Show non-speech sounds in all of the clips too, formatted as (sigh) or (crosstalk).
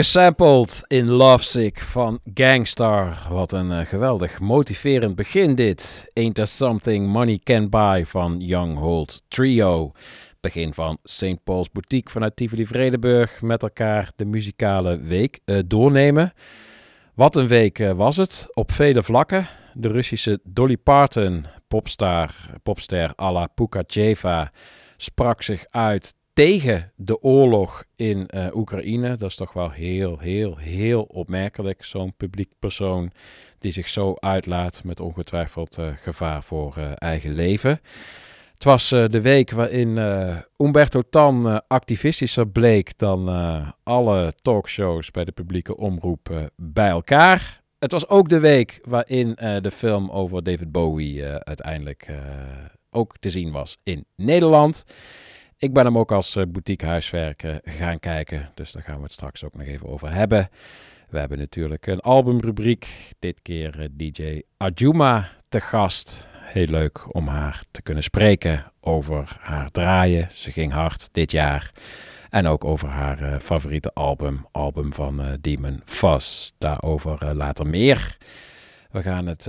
Gesampled in Lovesick van Gangstar. Wat een eh, geweldig motiverend begin dit. Ain't There Something Money Can Buy van Young Holt Trio. Begin van St. Paul's Boutique vanuit Tivoli Vredenburg. Met elkaar de muzikale week eh, doornemen. Wat een week eh, was het, op vele vlakken. De Russische Dolly Parton, popstar, popster à la sprak zich uit tegen de oorlog in eh, Oekraïne. Dat is toch wel heel, heel, heel opmerkelijk. Zo'n publiek persoon die zich zo uitlaat met ongetwijfeld eh, gevaar voor eh, eigen leven. Het was de week waarin Umberto Tan activistischer bleek dan alle talkshows bij de publieke omroep bij elkaar. Het was ook de week waarin de film over David Bowie uiteindelijk ook te zien was in Nederland. Ik ben hem ook als eh, boutique huiswerk eh, gaan kijken, dus daar gaan we het straks ook nog even over hebben. We hebben natuurlijk een albumrubriek, dit keer eh, DJ Ajuma te gast. Heel leuk om haar te kunnen spreken over haar draaien. Ze ging hard dit jaar. En ook over haar eh, favoriete album, album van Demon Fuzz. Daarover later meer. We gaan het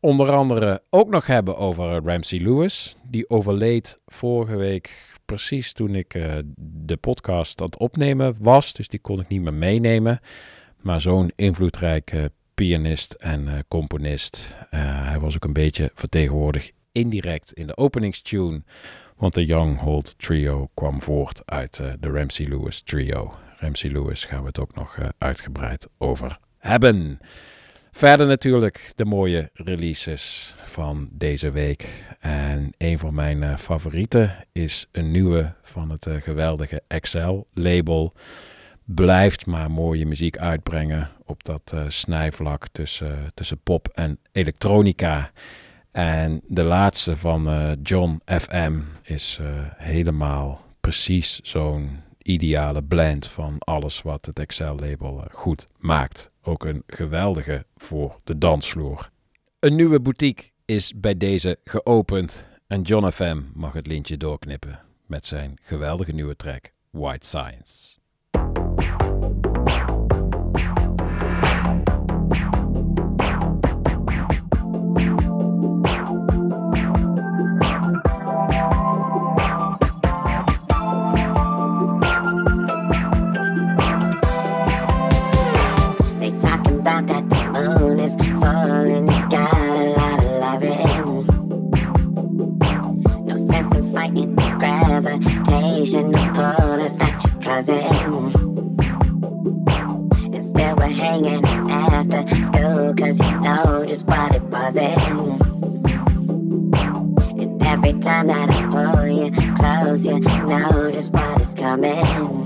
onder andere ook nog hebben over eh, Ramsey Lewis. Die overleed vorige week precies toen ik eh, de podcast aan het opnemen was. Dus die kon ik niet meer meenemen. Maar zo'n invloedrijke pianist en eh, componist. Hij was ook een beetje vertegenwoordigd indirect in de openingstune. Want de Young Hold Trio kwam voort uit de Ramsey Lewis Trio. Ramsey Lewis gaan we het ook nog uitgebreid over hebben. Verder natuurlijk de mooie releases van deze week. En een van mijn eh, favorieten is een nieuwe van het eh, geweldige Excel-label. Blijft maar mooie muziek uitbrengen op dat eh, snijvlak tussen, tussen pop en elektronica. En de laatste van John FM is helemaal precies zo'n ideale blend van alles wat het Excel-label goed maakt ook een geweldige voor de dansvloer. Een nieuwe boutique is bij deze geopend en John FM mag het lintje doorknippen met zijn geweldige nieuwe track White Science. closet. Instead, we're hanging after school, cause you know just what it was. And every time that I pull you close, you know just what is coming.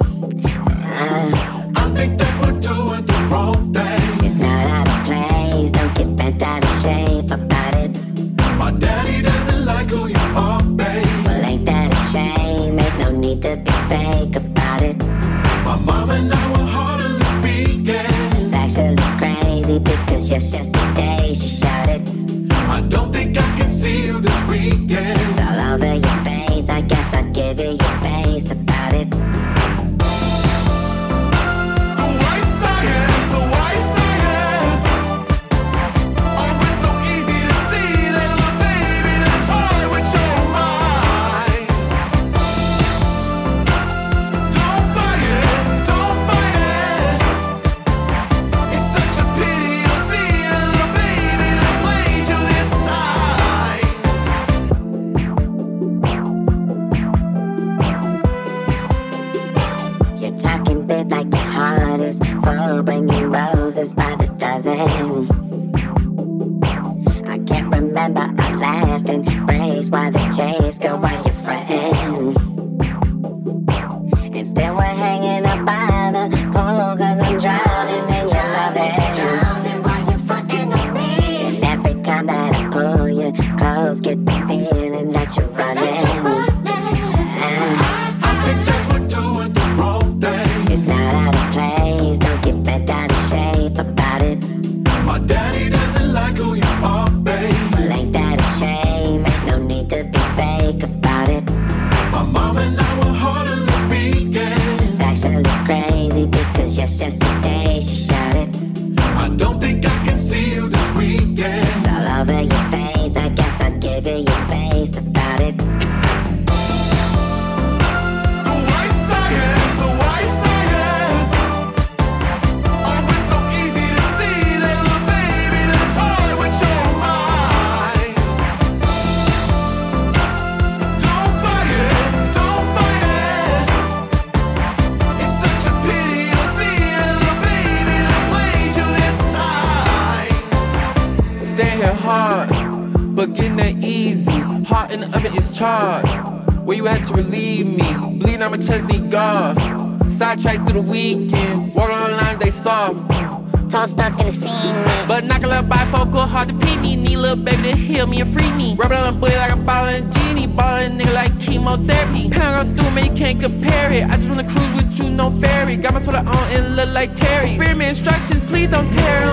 carry. I just wanna cruise with you, no ferry. Got my soda on and look like Terry. Spearman instructions, please don't tear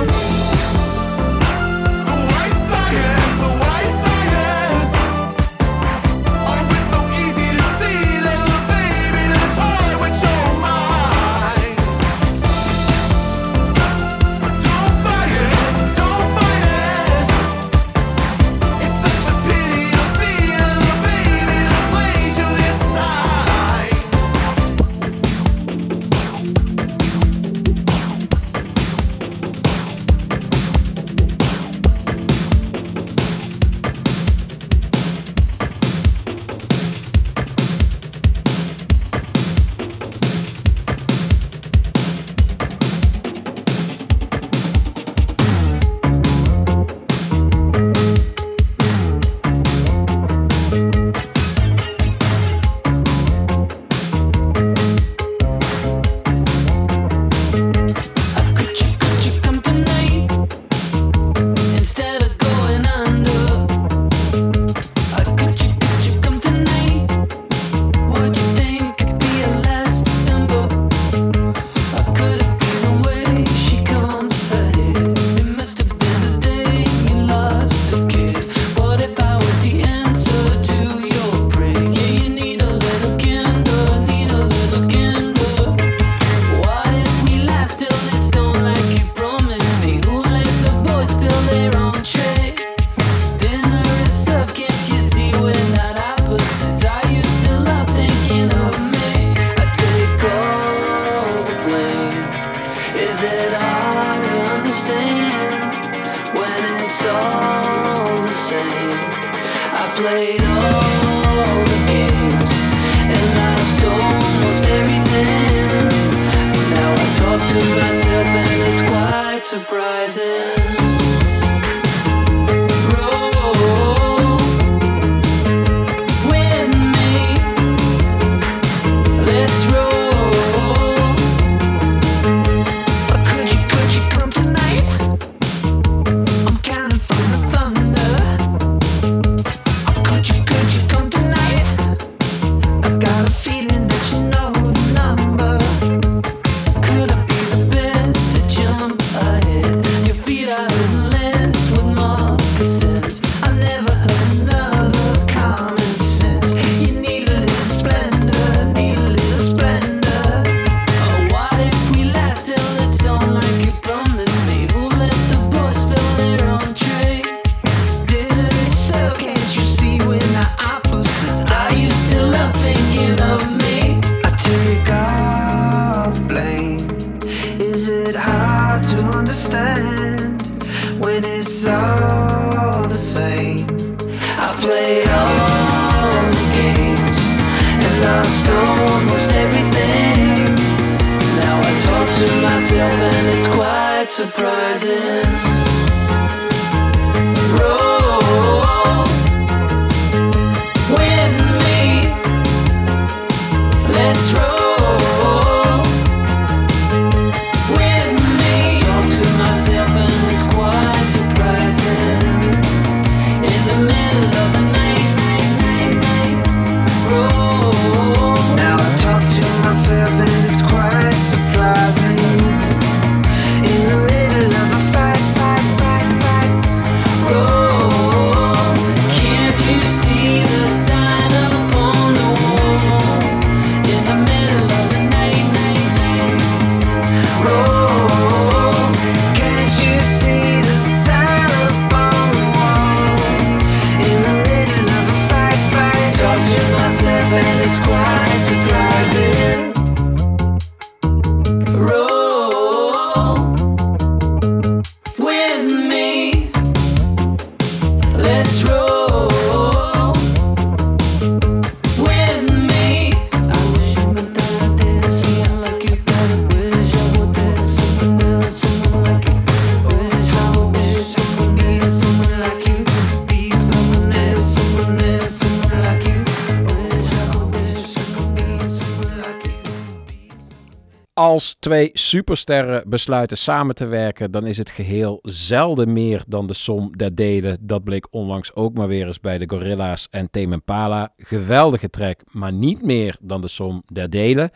twee supersterren besluiten samen te werken, dan is het geheel zelden meer dan de som der delen. Dat bleek onlangs ook maar weer eens bij de Gorilla's en Tame. Geweldige track, maar niet meer dan de som der delen.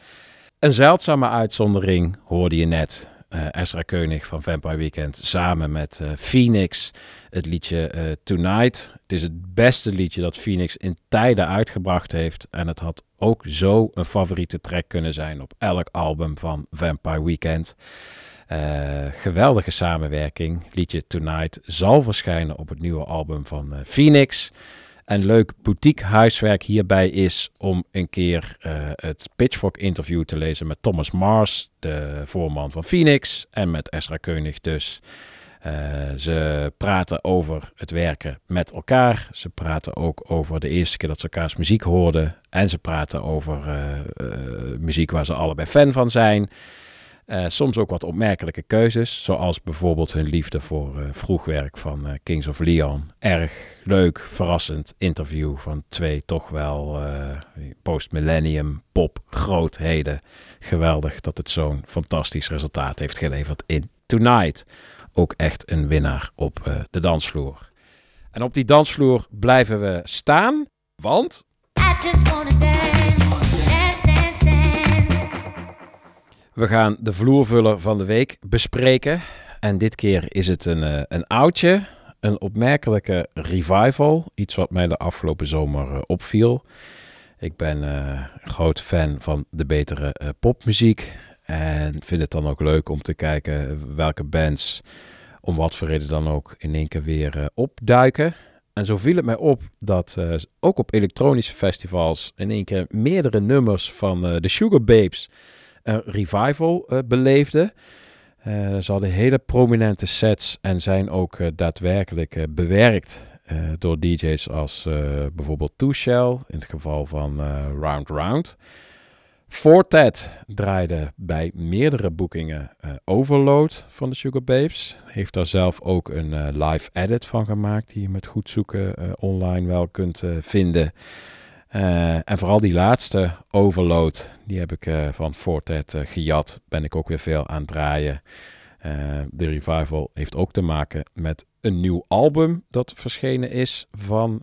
Een zeldzame uitzondering hoorde je net. Eh Ezra Keunig van Vampire Weekend samen met eh, Phoenix. Het liedje eh, Tonight. Het is het beste liedje dat Phoenix in tijden uitgebracht heeft. En het had ook zo een favoriete track kunnen zijn op elk album van Vampire Weekend. Eh, geweldige samenwerking. Liedje Tonight zal verschijnen op het nieuwe album van eh, Phoenix. En leuk boutique huiswerk hierbij is om een keer het Pitchfork interview te lezen met Thomas Mars, de voorman van Phoenix, en met Ezra Keunig dus. Eh, ze praten over het werken met elkaar. Ze praten ook over de eerste keer dat ze elkaars muziek hoorden. En ze praten over eh, eh, muziek waar ze allebei fan van zijn. Soms ook wat opmerkelijke keuzes, zoals bijvoorbeeld hun liefde voor vroegwerk van Kings of Leon. Erg leuk, verrassend interview van twee toch wel post-millennium pop grootheden. Geweldig dat het zo'n fantastisch resultaat heeft geleverd in Tonight. Ook echt een winnaar op eh, de dansvloer. En op die dansvloer blijven we staan, want. We gaan de vloervuller van de week bespreken. En dit keer is het een, eh, een oudje, een opmerkelijke revival. Iets wat mij de afgelopen zomer eh, opviel. Ik ben een groot fan van de betere popmuziek. En vind het dan ook leuk om te kijken welke bands, om wat voor reden dan ook, in één keer weer eh, opduiken. En zo viel het mij op dat eh, ook op elektronische festivals in één keer meerdere nummers van eh, de Sugar Babes een revival beleefden. Ze hadden hele prominente sets en zijn ook daadwerkelijk bewerkt door DJ's als bijvoorbeeld Two Shell, in het geval van Round Round. Fortet draaide bij meerdere boekingen eh, Overload van de Sugar Babes. Heeft daar zelf ook een eh, live edit van gemaakt, die je met goed zoeken eh, online wel kunt vinden. En vooral die laatste, Overload, die heb ik van Fortet gejat. Ben ik ook weer veel aan het draaien. De revival heeft ook te maken met een nieuw album dat verschenen is van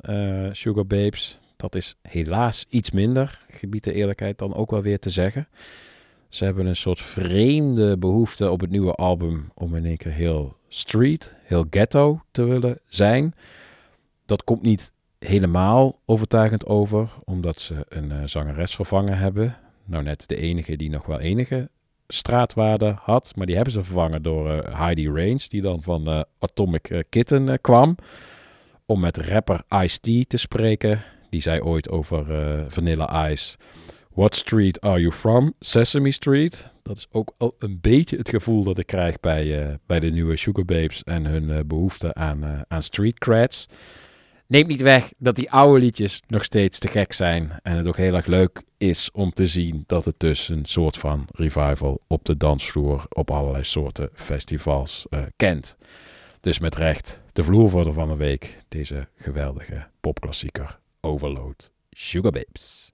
Sugar Babes. Dat is helaas iets minder, gebied de eerlijkheid dan ook wel weer te zeggen. Ze hebben een soort vreemde behoefte op het nieuwe album om in één keer heel street, heel ghetto te willen zijn. Dat komt niet helemaal overtuigend over, omdat ze een eh, zangeres vervangen hebben. Nou, net de enige die nog wel enige straatwaarde had, maar die hebben ze vervangen door eh, Heidi Range, die dan van eh, Atomic Kitten kwam. Om met rapper Ice-T te spreken. Die zei ooit over eh, Vanilla Ice. What street are you from? Sesame Street. Dat is ook al een beetje het gevoel dat ik krijg bij, eh, bij de nieuwe Sugar Babes en hun eh, behoefte aan, aan street creds. Neemt niet weg dat die oude liedjes nog steeds te gek zijn. En het ook heel erg leuk is om te zien dat het dus een soort van revival op de dansvloer op allerlei soorten festivals kent. Dus met recht de vloervorder van de week. Deze geweldige popklassieker Overload Sugar Babes.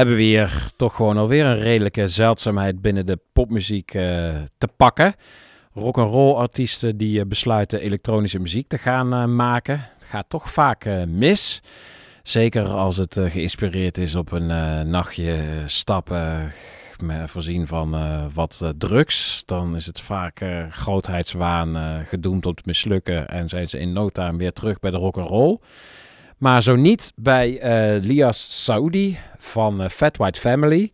Hebben we hier toch gewoon alweer een redelijke zeldzaamheid binnen de popmuziek eh, te pakken. Rock'n'roll artiesten die eh, besluiten elektronische muziek te gaan eh, maken. Het gaat toch vaak mis. Zeker als het geïnspireerd is op een nachtje stappen, voorzien van wat drugs. Dan is het vaak grootheidswaan gedoemd om te mislukken en zijn ze in no time weer terug bij de rock'n'roll. Maar zo niet bij eh, Lias Saudi van eh, Fat White Family.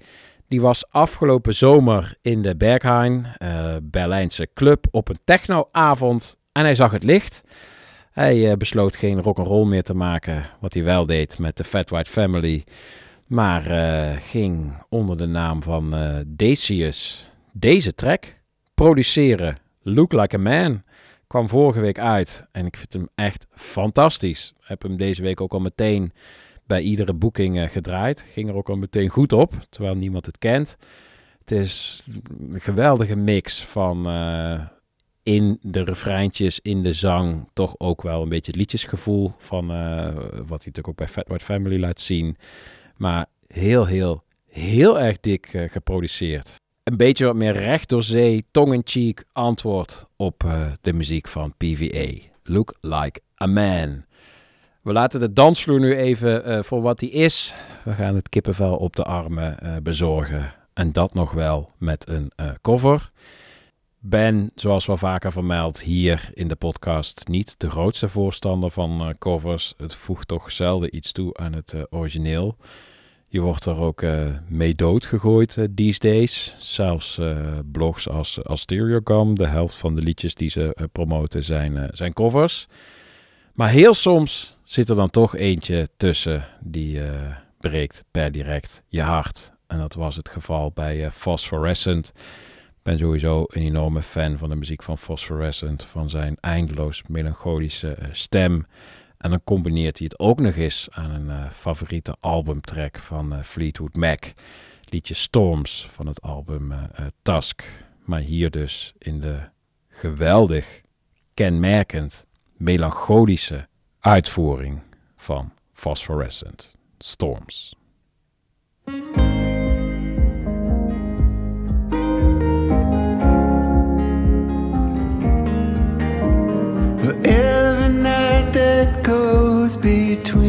Die was afgelopen zomer in de Berghain, eh, Berlijnse club, op een technoavond. En hij zag het licht. Hij besloot geen rock'n'roll meer te maken, wat hij wel deed met de Fat White Family. Maar ging onder de naam van Decius deze track produceren. Look Like a Man kwam vorige week uit en ik vind hem echt fantastisch. Heb hem deze week ook al meteen bij iedere boeking eh, gedraaid. Ging er ook al meteen goed op, terwijl niemand het kent. Het is een geweldige mix van eh, in de refreintjes, in de zang, toch ook wel een beetje het liedjesgevoel van eh, wat hij natuurlijk ook bij Fat White Family laat zien. Maar heel, heel, heel erg dik geproduceerd. Een beetje wat meer recht door zee, tong-in-cheek antwoord op eh, de muziek van PVA. Look like a man. We laten de dansvloer nu even eh, voor wat die is. We gaan het kippenvel op de armen eh, bezorgen. En dat nog wel met een cover. Ben, zoals wel vaker vermeld, hier in de podcast niet de grootste voorstander van covers. Het voegt toch zelden iets toe aan het origineel. Je wordt er ook eh, mee doodgegooid eh, these days. Zelfs eh, blogs als, als de helft van de liedjes die ze promoten zijn, zijn covers. Maar heel soms zit er dan toch eentje tussen die breekt per direct je hart. En dat was het geval bij Phosphorescent. Ik ben sowieso een enorme fan van de muziek van Phosphorescent. Van zijn eindeloos melancholische stem. En dan combineert hij het ook nog eens aan een eh, favoriete albumtrack van eh, Fleetwood Mac. Liedje Storms van het album eh, Tusk. Maar hier dus in de geweldig, kenmerkend, melancholische uitvoering van Phosphorescent Storms. Between,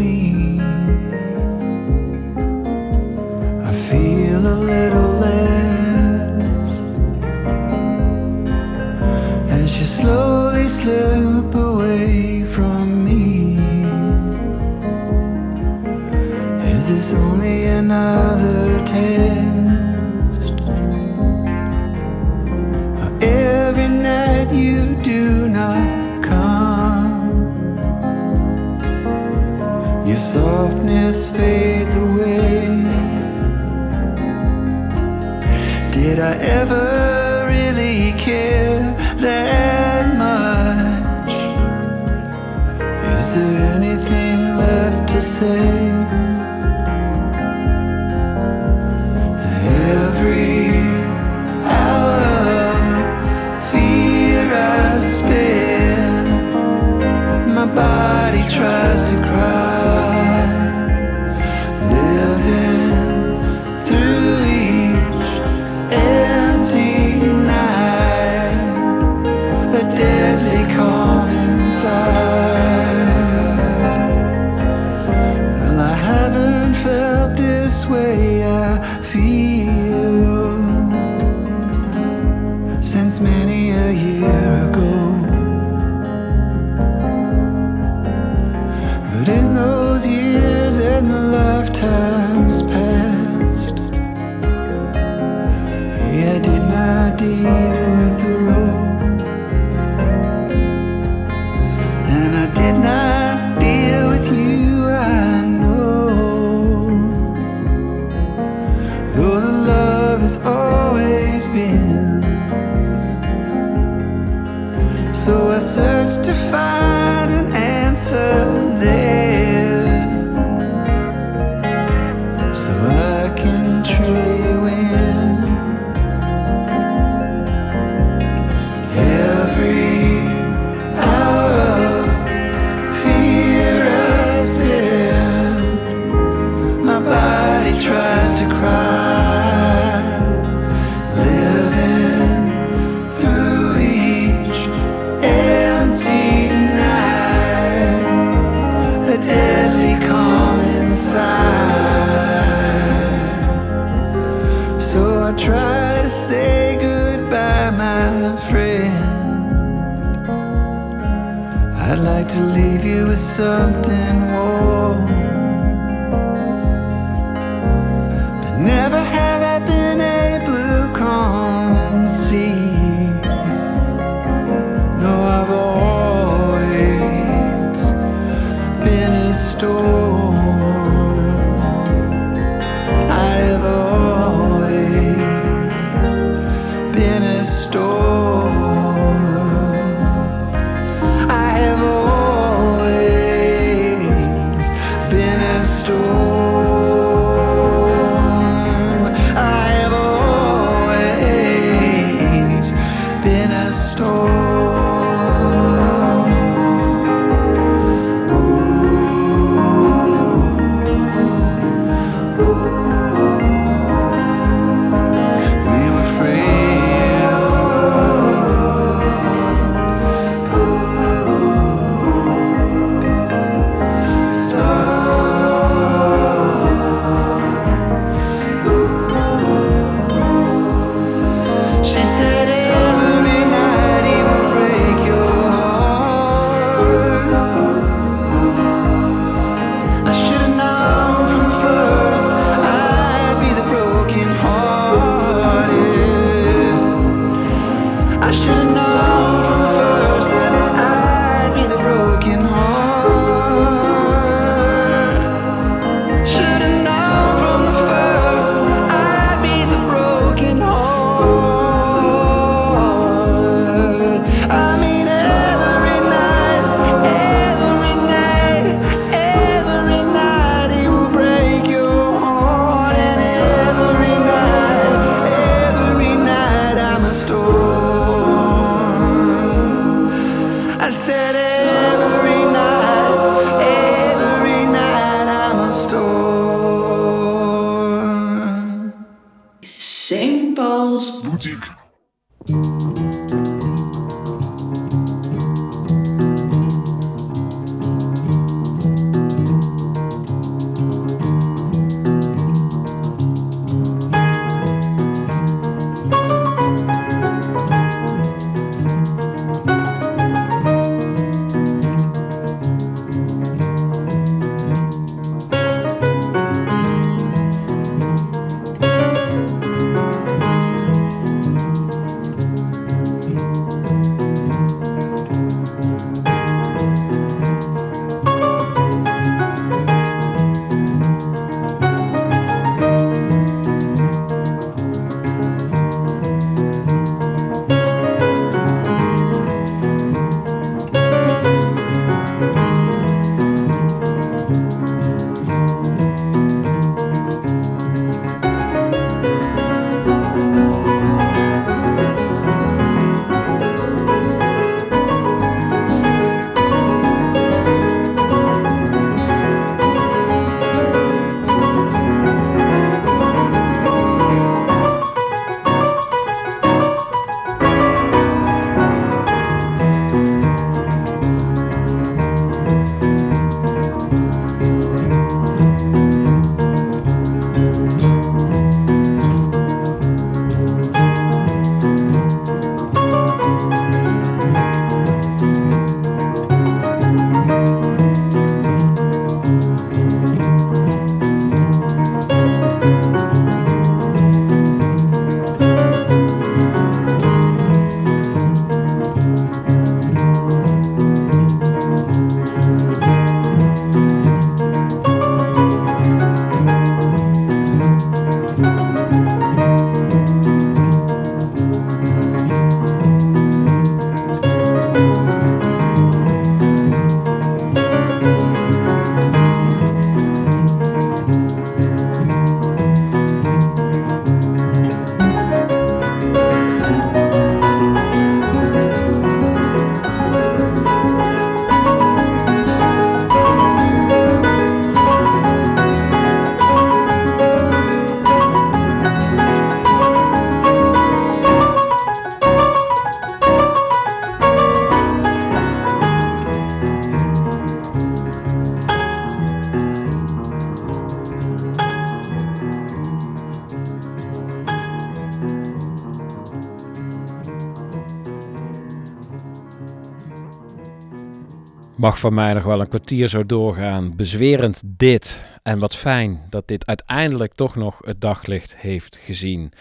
Mag van mij nog wel een kwartier zo doorgaan. Bezwerend dit. En wat fijn dat dit uiteindelijk toch nog het daglicht heeft gezien.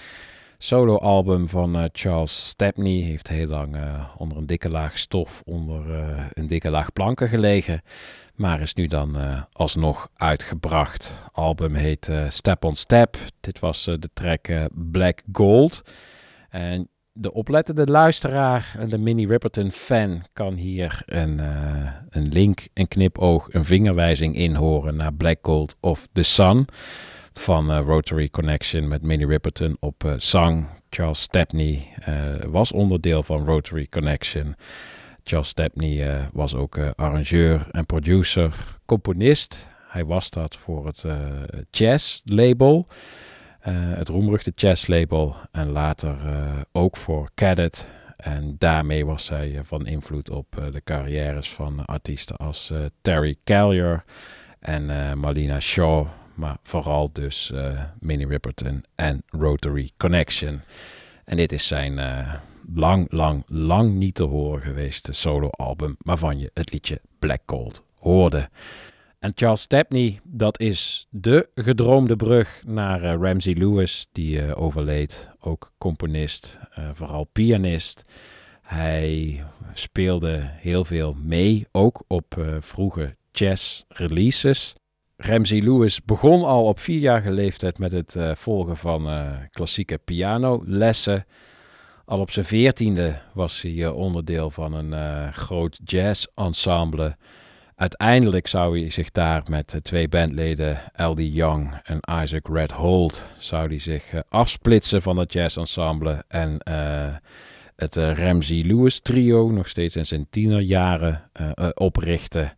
Solo-album van eh, Charles Stepney heeft heel lang eh, onder een dikke laag stof, onder eh, een dikke laag planken gelegen. Maar is nu dan alsnog uitgebracht. Album heet Step on Step. Dit was de track Black Gold. En de oplettende luisteraar en de Minnie Riperton fan kan hier een, eh, een link, een knipoog, een vingerwijzing inhoren naar Black Gold of The Sun van eh, Rotary Connection met Minnie Riperton op eh, zang. Charles Stepney was onderdeel van Rotary Connection. Charles Stepney was ook arrangeur en producer, componist. Hij was dat voor het jazz label, het roemruchte jazz label. En later eh, ook voor Cadet. En daarmee was hij eh, van invloed op eh, de carrières van artiesten als eh, Terry Callier en eh, Marlena Shaw. Maar vooral dus eh, Minnie Riperton en Rotary Connection. En dit is zijn eh, lang, lang, lang niet te horen geweest soloalbum, waarvan je het liedje Black Gold hoorde. En Charles Stepney, dat is de gedroomde brug naar eh, Ramsey Lewis, die eh, overleed. Ook componist, eh, vooral pianist. Hij speelde heel veel mee, ook op vroege jazz releases. Ramsey Lewis begon al op vierjarige leeftijd met het volgen van klassieke pianolessen. Al op zijn veertiende was hij onderdeel van een groot jazz-ensemble. Uiteindelijk zou hij zich daar met eh, twee bandleden, L.D. Young en Isaac Red Holt, zou hij zich eh, afsplitsen van het jazz-ensemble en eh, het Ramsey Lewis trio, nog steeds in zijn tienerjaren, oprichten.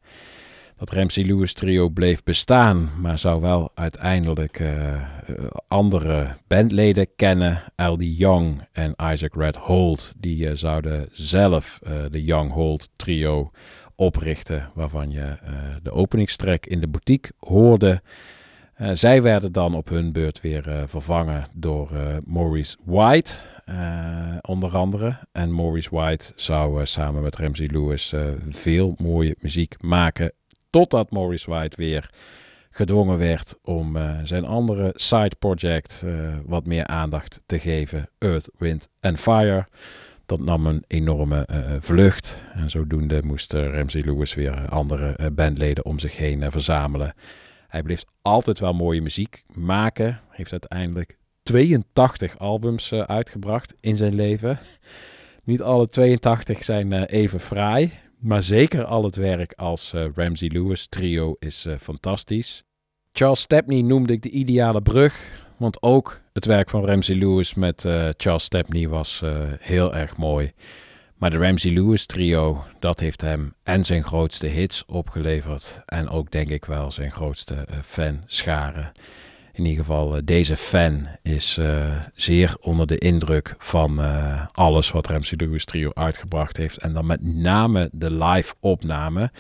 Dat Ramsey Lewis trio bleef bestaan, maar zou wel uiteindelijk andere bandleden kennen. L.D. Young en Isaac Red Holt, die zouden zelf de Young Holt trio oprichten, waarvan je eh, de openingstrek in de boutique hoorde. Eh, zij werden dan op hun beurt weer eh, vervangen door Maurice White, onder andere. En Maurice White zou samen met Ramsey Lewis veel mooie muziek maken, totdat Maurice White weer gedwongen werd om zijn andere side project wat meer aandacht te geven, Earth, Wind and Fire. Dat nam een enorme eh, vlucht. En zodoende moest eh, Ramsey Lewis weer andere eh, bandleden om zich heen verzamelen. Hij bleef altijd wel mooie muziek maken. Heeft uiteindelijk 82 albums uitgebracht in zijn leven. Niet alle 82 zijn even fraai. Maar zeker al het werk als Ramsey Lewis trio is fantastisch. Charles Stepney noemde ik de ideale brug. Want ook het werk van Ramsey Lewis met eh, Charles Stepney was eh, heel erg mooi. Maar de Ramsey Lewis trio, dat heeft hem en zijn grootste hits opgeleverd. En ook denk ik wel zijn grootste eh, fanscharen. In ieder geval, deze fan is zeer onder de indruk van alles wat Ramsey Lewis trio uitgebracht heeft. En dan met name de live opnamen.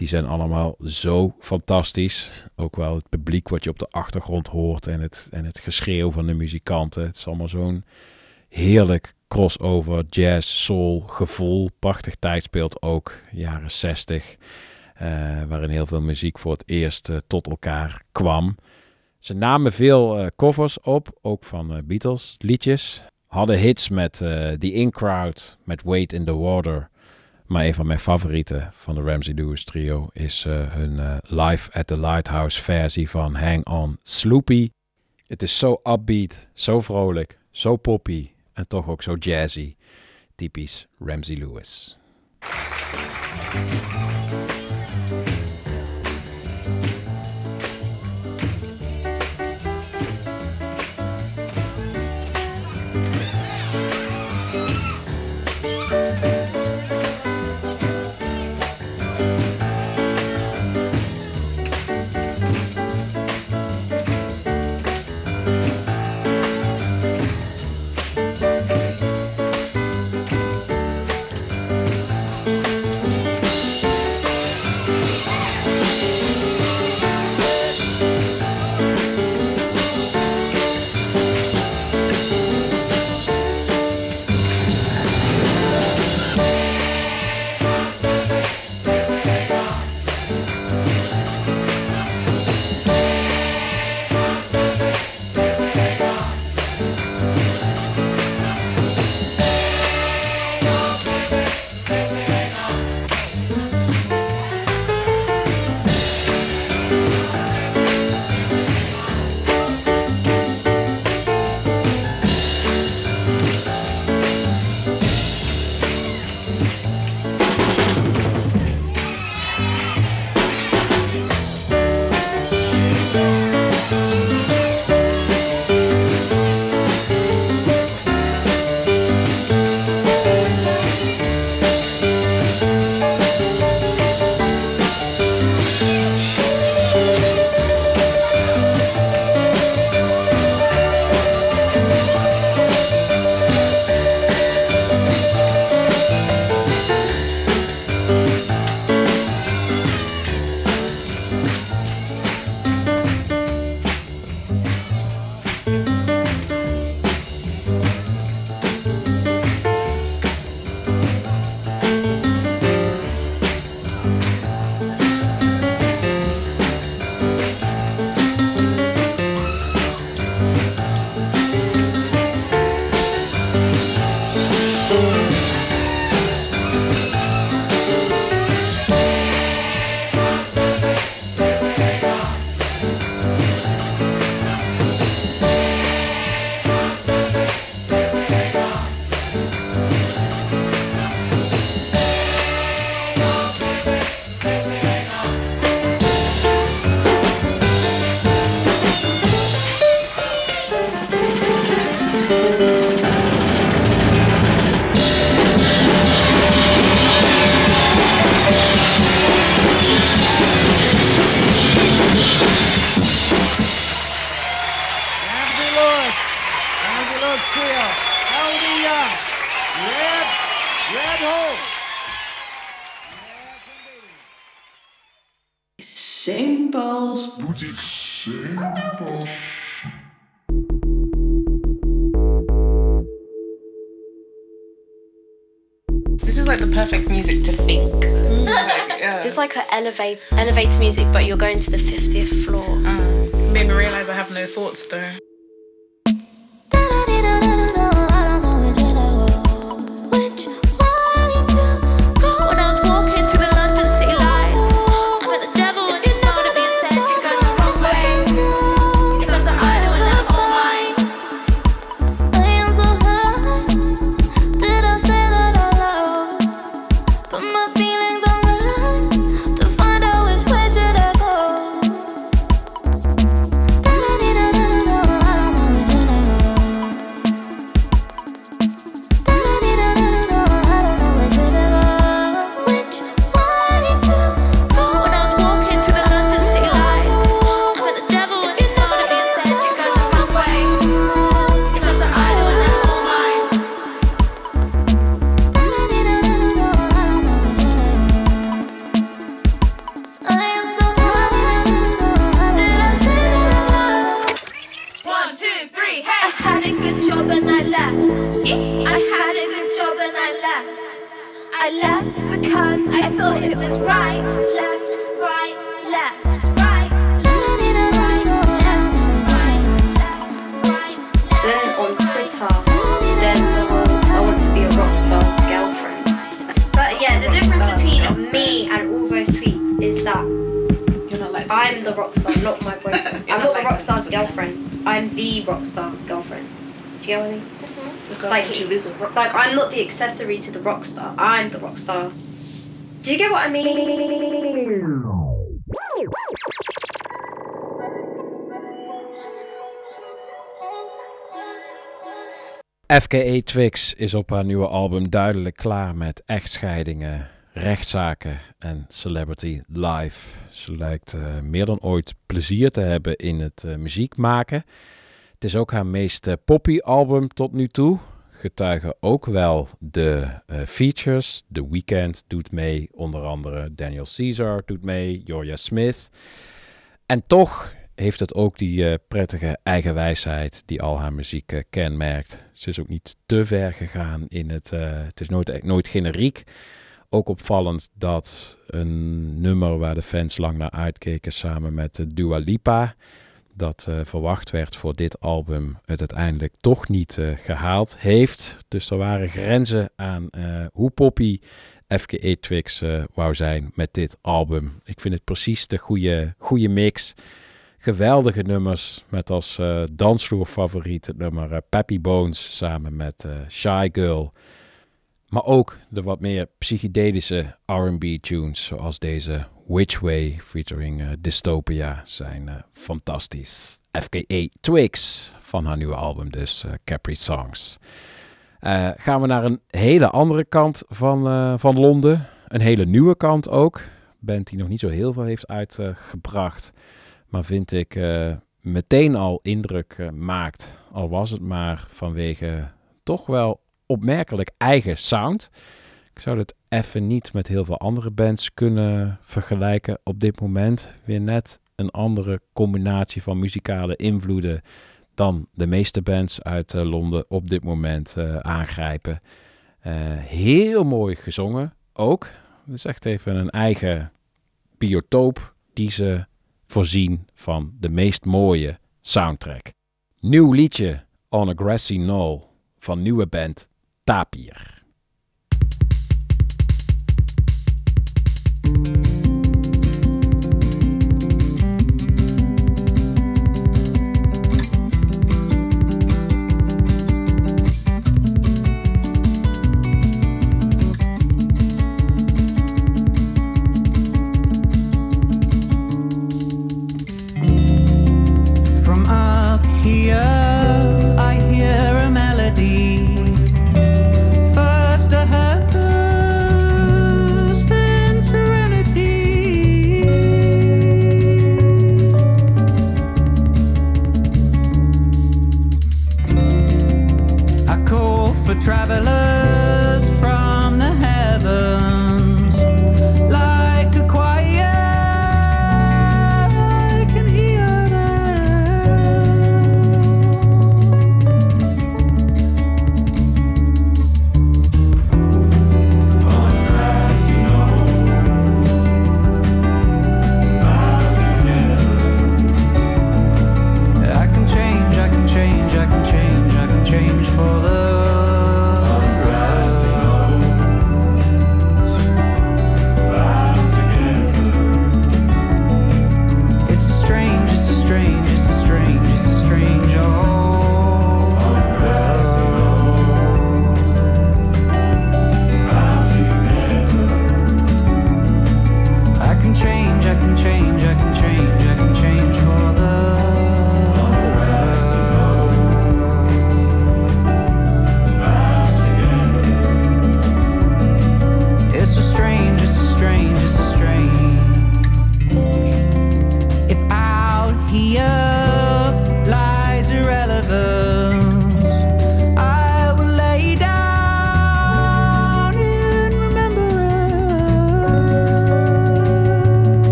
Die zijn allemaal zo fantastisch. Ook wel het publiek wat je op de achtergrond hoort en het, en het geschreeuw van de muzikanten. Het is allemaal zo'n heerlijk crossover, jazz, soul, gevoel. Prachtig tijdsbeeld ook, jaren 60. eh, waarin heel veel muziek voor het eerst eh, tot elkaar kwam. Ze namen veel eh, covers op, ook van Beatles liedjes. Hadden hits met The In Crowd, met Wait in the Water. Maar een van mijn favorieten van de Ramsey Lewis trio is eh, hun eh, Live at the Lighthouse versie van Hang On Sloopy. Het is zo upbeat, zo vrolijk, zo poppy en toch ook zo jazzy. Typisch Ramsey Lewis. Face. Job and I left. I had a good job and I left. I left because I thought it was right. Left, right, left, right. Then on Twitter, there's the whole I want to be a rock star's girlfriend. But yeah, the difference between me and all those tweets is that You're not like I'm the rock star, not my boyfriend. (laughs) I'm not not the like rock star's girlfriend. I'm the rock star girlfriend. Do you get what I mean? girl like- who is a rock Like star. I'm not the accessory to the rock star. I'm the rock star. Do you get what I mean? FKA Twix is op haar nieuwe album duidelijk klaar met echtscheidingen, rechtszaken en Celebrity Live. Ze lijkt eh, meer dan ooit plezier te hebben in het eh, muziek maken. Het is ook haar meest eh, poppy album tot nu toe. Getuigen ook wel de eh, features. The Weeknd doet mee, onder andere Daniel Caesar doet mee, Joria Smith. En toch heeft het ook die eh, prettige eigenwijsheid die al haar muziek kenmerkt. Ze is ook niet te ver gegaan in het. het is nooit, nooit generiek. Ook opvallend dat een nummer waar de fans lang naar uitkeken samen met Dua Lipa. Dat eh, verwacht werd voor dit album, het uiteindelijk toch niet eh, gehaald heeft. Dus er waren grenzen aan eh, hoe poppy FKA Twix wou zijn met dit album. Ik vind het precies de goede, goede mix geweldige nummers. Met als eh dansvloerfavoriet het nummer Pappy Bones samen met Shy Girl. Maar ook de wat meer psychedelische R&B tunes, zoals deze Which Way featuring eh, Dystopia, zijn eh, fantastisch. FKA Twigs van haar nieuwe album dus, eh, Capri Songs. Gaan we naar een hele andere kant van, van Londen. Een hele nieuwe kant ook. Band die nog niet zo heel veel heeft uitgebracht. maar vind ik meteen al indruk maakt. Al was het maar vanwege toch wel opmerkelijk eigen sound. Ik zou het even niet met heel veel andere bands kunnen vergelijken op dit moment. Weer net een andere combinatie van muzikale invloeden dan de meeste bands uit eh, Londen op dit moment eh, aangrijpen. Eh, heel mooi gezongen ook. Het is echt even een eigen biotoop die ze voorzien van de meest mooie soundtrack. Nieuw liedje On a Grassy Knoll van nieuwe band Tapir.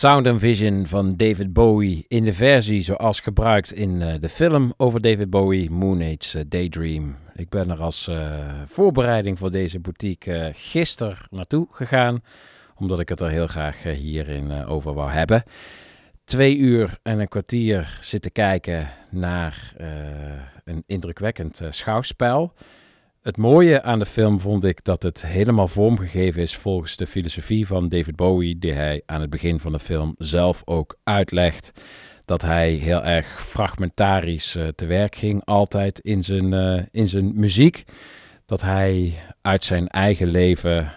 Sound and Vision van David Bowie in de versie zoals gebruikt in eh, de film over David Bowie, Moon Age eh, Daydream. Ik ben er als eh, voorbereiding voor deze boutique gisteren naartoe gegaan, omdat ik het er heel graag hierin over wou hebben. Twee uur en een kwartier zitten kijken naar een indrukwekkend schouwspel. Het mooie aan de film vond ik dat het helemaal vormgegeven is volgens de filosofie van David Bowie, die hij aan het begin van de film zelf ook uitlegt. Dat hij heel erg fragmentarisch eh, te werk ging, altijd in zijn, eh, in zijn muziek. Dat hij uit zijn eigen leven,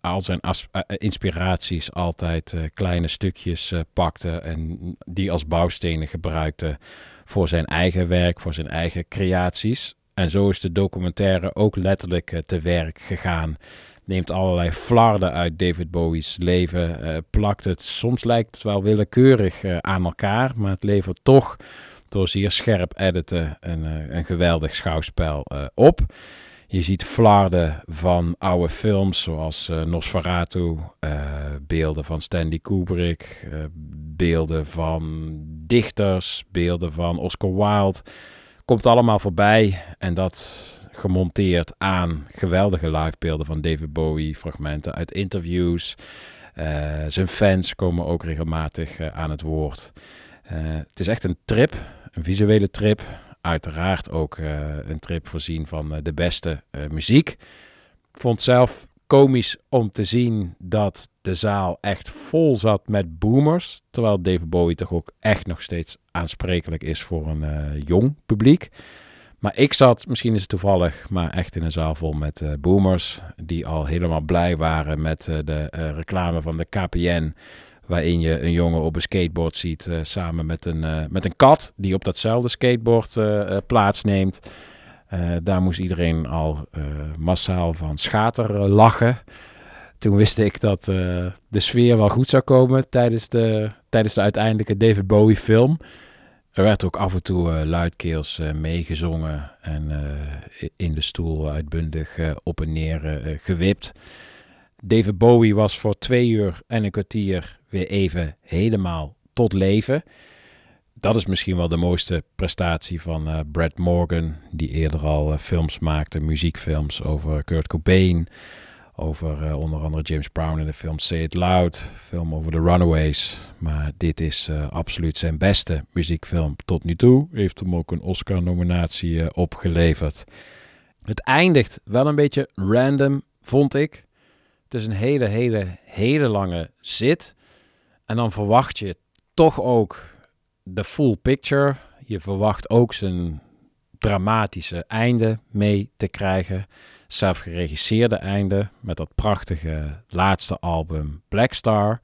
al, zijn eh, inspiraties, altijd kleine stukjes pakte en die als bouwstenen gebruikte voor zijn eigen werk, voor zijn eigen creaties. En zo is de documentaire ook letterlijk eh, te werk gegaan. Neemt allerlei flarden uit David Bowie's leven, eh, plakt het. Soms lijkt het wel willekeurig eh, aan elkaar, maar het levert toch door zeer scherp editen eh, een geweldig schouwspel op. Je ziet flarden van oude films zoals Nosferatu, beelden van Stanley Kubrick, beelden van dichters, beelden van Oscar Wilde. Komt allemaal voorbij en dat gemonteerd aan geweldige livebeelden van David Bowie, fragmenten uit interviews. Eh, zijn fans komen ook regelmatig eh, aan het woord. Eh, het is echt een trip, een visuele trip. Uiteraard ook een trip voorzien van de beste muziek. Vond zelf komisch om te zien dat de zaal echt vol zat met boomers. Terwijl David Bowie toch ook echt nog steeds aansprekelijk is voor een eh, jong publiek. Maar ik zat, misschien is het toevallig, maar echt in een zaal vol met eh, boomers. Die al helemaal blij waren met eh, de reclame van de KPN. Waarin je een jongen op een skateboard ziet samen met een, met een kat. Die op datzelfde skateboard plaatsneemt. Eh, daar moest iedereen al eh, massaal van schater eh, lachen. Toen wist ik dat de sfeer wel goed zou komen tijdens de, tijdens de uiteindelijke David Bowie film. Er werd ook af en toe luidkeels meegezongen en in de stoel uitbundig op en neer gewipt. David Bowie was voor twee uur en een kwartier weer even helemaal tot leven. Dat is misschien wel de mooiste prestatie van eh, Brad Morgan, die eerder al eh, films maakte, muziekfilms over Kurt Cobain, over eh, onder andere James Brown in de film Say It Loud, film over de Runaways. Maar dit is absoluut zijn beste muziekfilm tot nu toe. Heeft hem ook een Oscar-nominatie opgeleverd. Het eindigt wel een beetje random, vond ik. Het is een hele, hele, hele lange zit. En dan verwacht je toch ook de full picture. Je verwacht ook zijn dramatische einde mee te krijgen. Zelf geregisseerde einde met dat prachtige laatste album Black Star.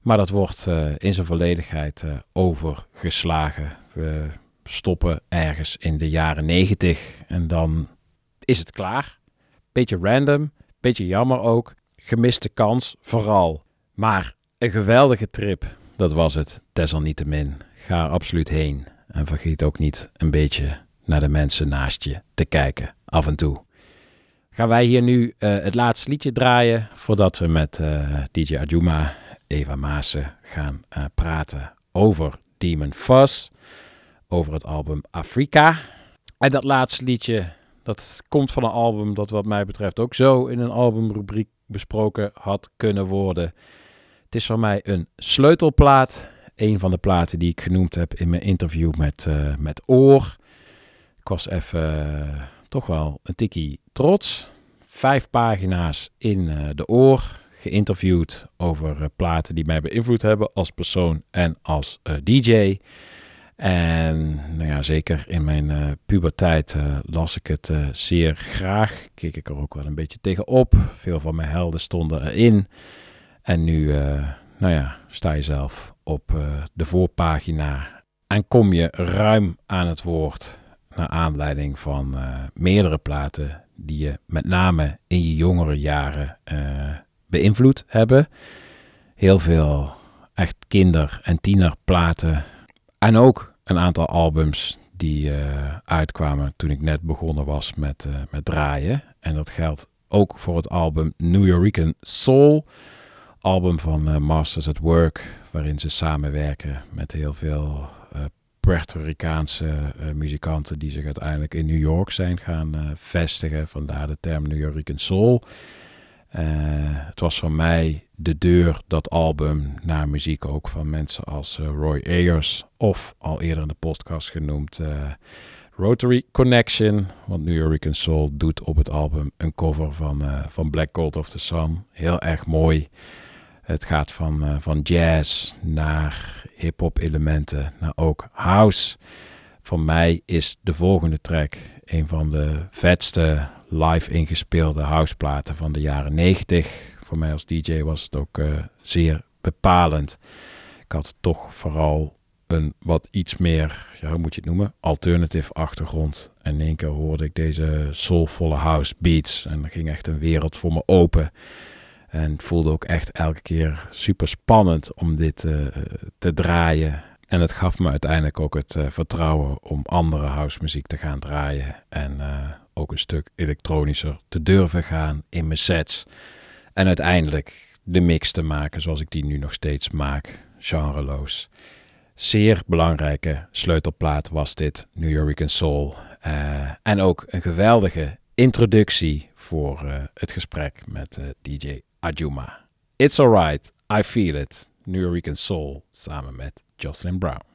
Maar dat wordt eh, in zijn volledigheid eh, overgeslagen. We stoppen ergens in de jaren 90 en dan is het klaar. Beetje random, beetje jammer ook. Gemiste kans, vooral. Maar een geweldige trip, dat was het, desalniettemin. Ga er absoluut heen. En vergeet ook niet een beetje naar de mensen naast je te kijken, af en toe. Gaan wij hier nu eh, het laatste liedje draaien, voordat we met eh, DJ Ajuma, Eva Maassen, gaan eh, praten over Demon Fuzz, over het album Afrika. En dat laatste liedje, dat komt van een album dat wat mij betreft ook zo in een albumrubriek besproken had kunnen worden. Het is voor mij een sleutelplaat. Een van de platen die ik genoemd heb in mijn interview met, eh, met Oor. Ik was even eh, toch wel een tikkie trots. Vijf pagina's in eh, de Oor. Geïnterviewd over platen die mij beïnvloed hebben als persoon en als DJ. En nou ja, zeker in mijn puberteit las ik het zeer graag. Keek ik er ook wel een beetje tegenop. Veel van mijn helden stonden erin. En nu, nou ja, sta je zelf op eh, de voorpagina en kom je ruim aan het woord naar aanleiding van eh, meerdere platen die je met name in je jongere jaren eh, beïnvloed hebben. Heel veel echt kinder- en tienerplaten. En ook een aantal albums die uitkwamen toen ik net begonnen was met, met draaien. En dat geldt ook voor het album New Yorican Soul. Album van eh, Masters at Work, waarin ze samenwerken met heel veel eh Puerto Ricaanse eh, muzikanten die zich uiteindelijk in New York zijn gaan vestigen. Vandaar de term New Yorican Soul. Het was voor mij de deur, dat album, naar muziek ook van mensen als Roy Ayers of al eerder in de podcast genoemd Rotary Connection. Want New Yorican Soul doet op het album een cover van, van Black Gold of the Sun. Heel erg mooi. Het gaat van, eh, van jazz naar hip-hop elementen, naar ook house. Voor mij is de volgende track een van de vetste live ingespeelde houseplaten van de jaren 90. Voor mij als DJ was het ook eh, zeer bepalend. Ik had toch vooral een wat iets meer, hoe moet je het noemen, alternative achtergrond. En in één keer hoorde ik deze soulvolle house beats en er ging echt een wereld voor me open. En het voelde ook echt elke keer super spannend om dit eh, te draaien. En het gaf me uiteindelijk ook het eh, vertrouwen om andere housemuziek te gaan draaien. En eh, ook een stuk elektronischer te durven gaan in mijn sets. En uiteindelijk de mix te maken zoals ik die nu nog steeds maak, genreloos. Zeer belangrijke sleutelplaat was dit, New Yorican Soul. En ook een geweldige introductie voor het gesprek met DJ Ajuma. It's alright, I feel it. New Yorican Soul samen met Jocelyn Brown.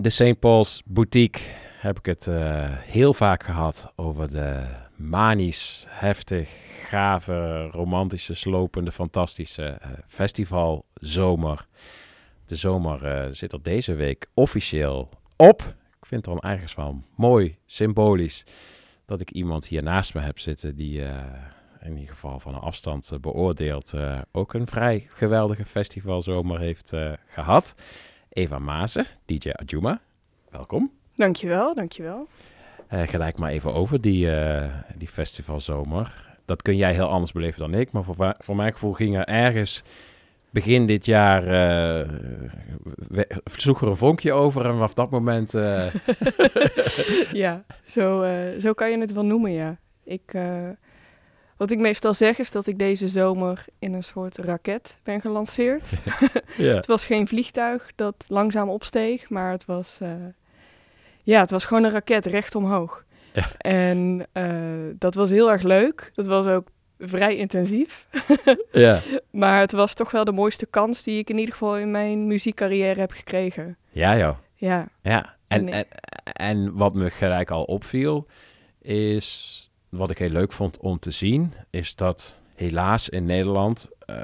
De St. Paul's Boutique heb ik het eh, heel vaak gehad over de manisch, heftig, gave, romantische, slopende, fantastische eh, festivalzomer. De zomer eh, zit er deze week officieel op. Ik vind het dan ergens wel mooi, symbolisch, dat ik iemand hier naast me heb zitten die in ieder geval van een afstand beoordeeld ook een vrij geweldige festivalzomer heeft eh, gehad. Eva Mazen, DJ Ajuma, welkom. Dankjewel, dankjewel. Eh gelijk maar even over die, eh, die festivalzomer. Dat kun jij heel anders beleven dan ik, maar voor, voor mijn gevoel ging er ergens begin dit jaar, we- sloeg er een vonkje over en vanaf dat moment... (laughs) ja, zo, zo kan je het wel noemen, ja. Ik, wat ik meestal zeg is dat ik deze zomer in een soort raket ben gelanceerd. (laughs) (laughs) Ja. Het was geen vliegtuig dat langzaam opsteeg, maar het was, eh, ja, het was gewoon een raket recht omhoog. Ja. En eh, dat was heel erg leuk. Dat was ook vrij intensief. (laughs) Ja. Maar het was toch wel de mooiste kans die ik in ieder geval in mijn muziekcarrière heb gekregen. ja, joh. Ja. Ja, en, En en, en wat me gelijk al opviel, is wat ik heel leuk vond om te zien, is dat helaas in Nederland eh,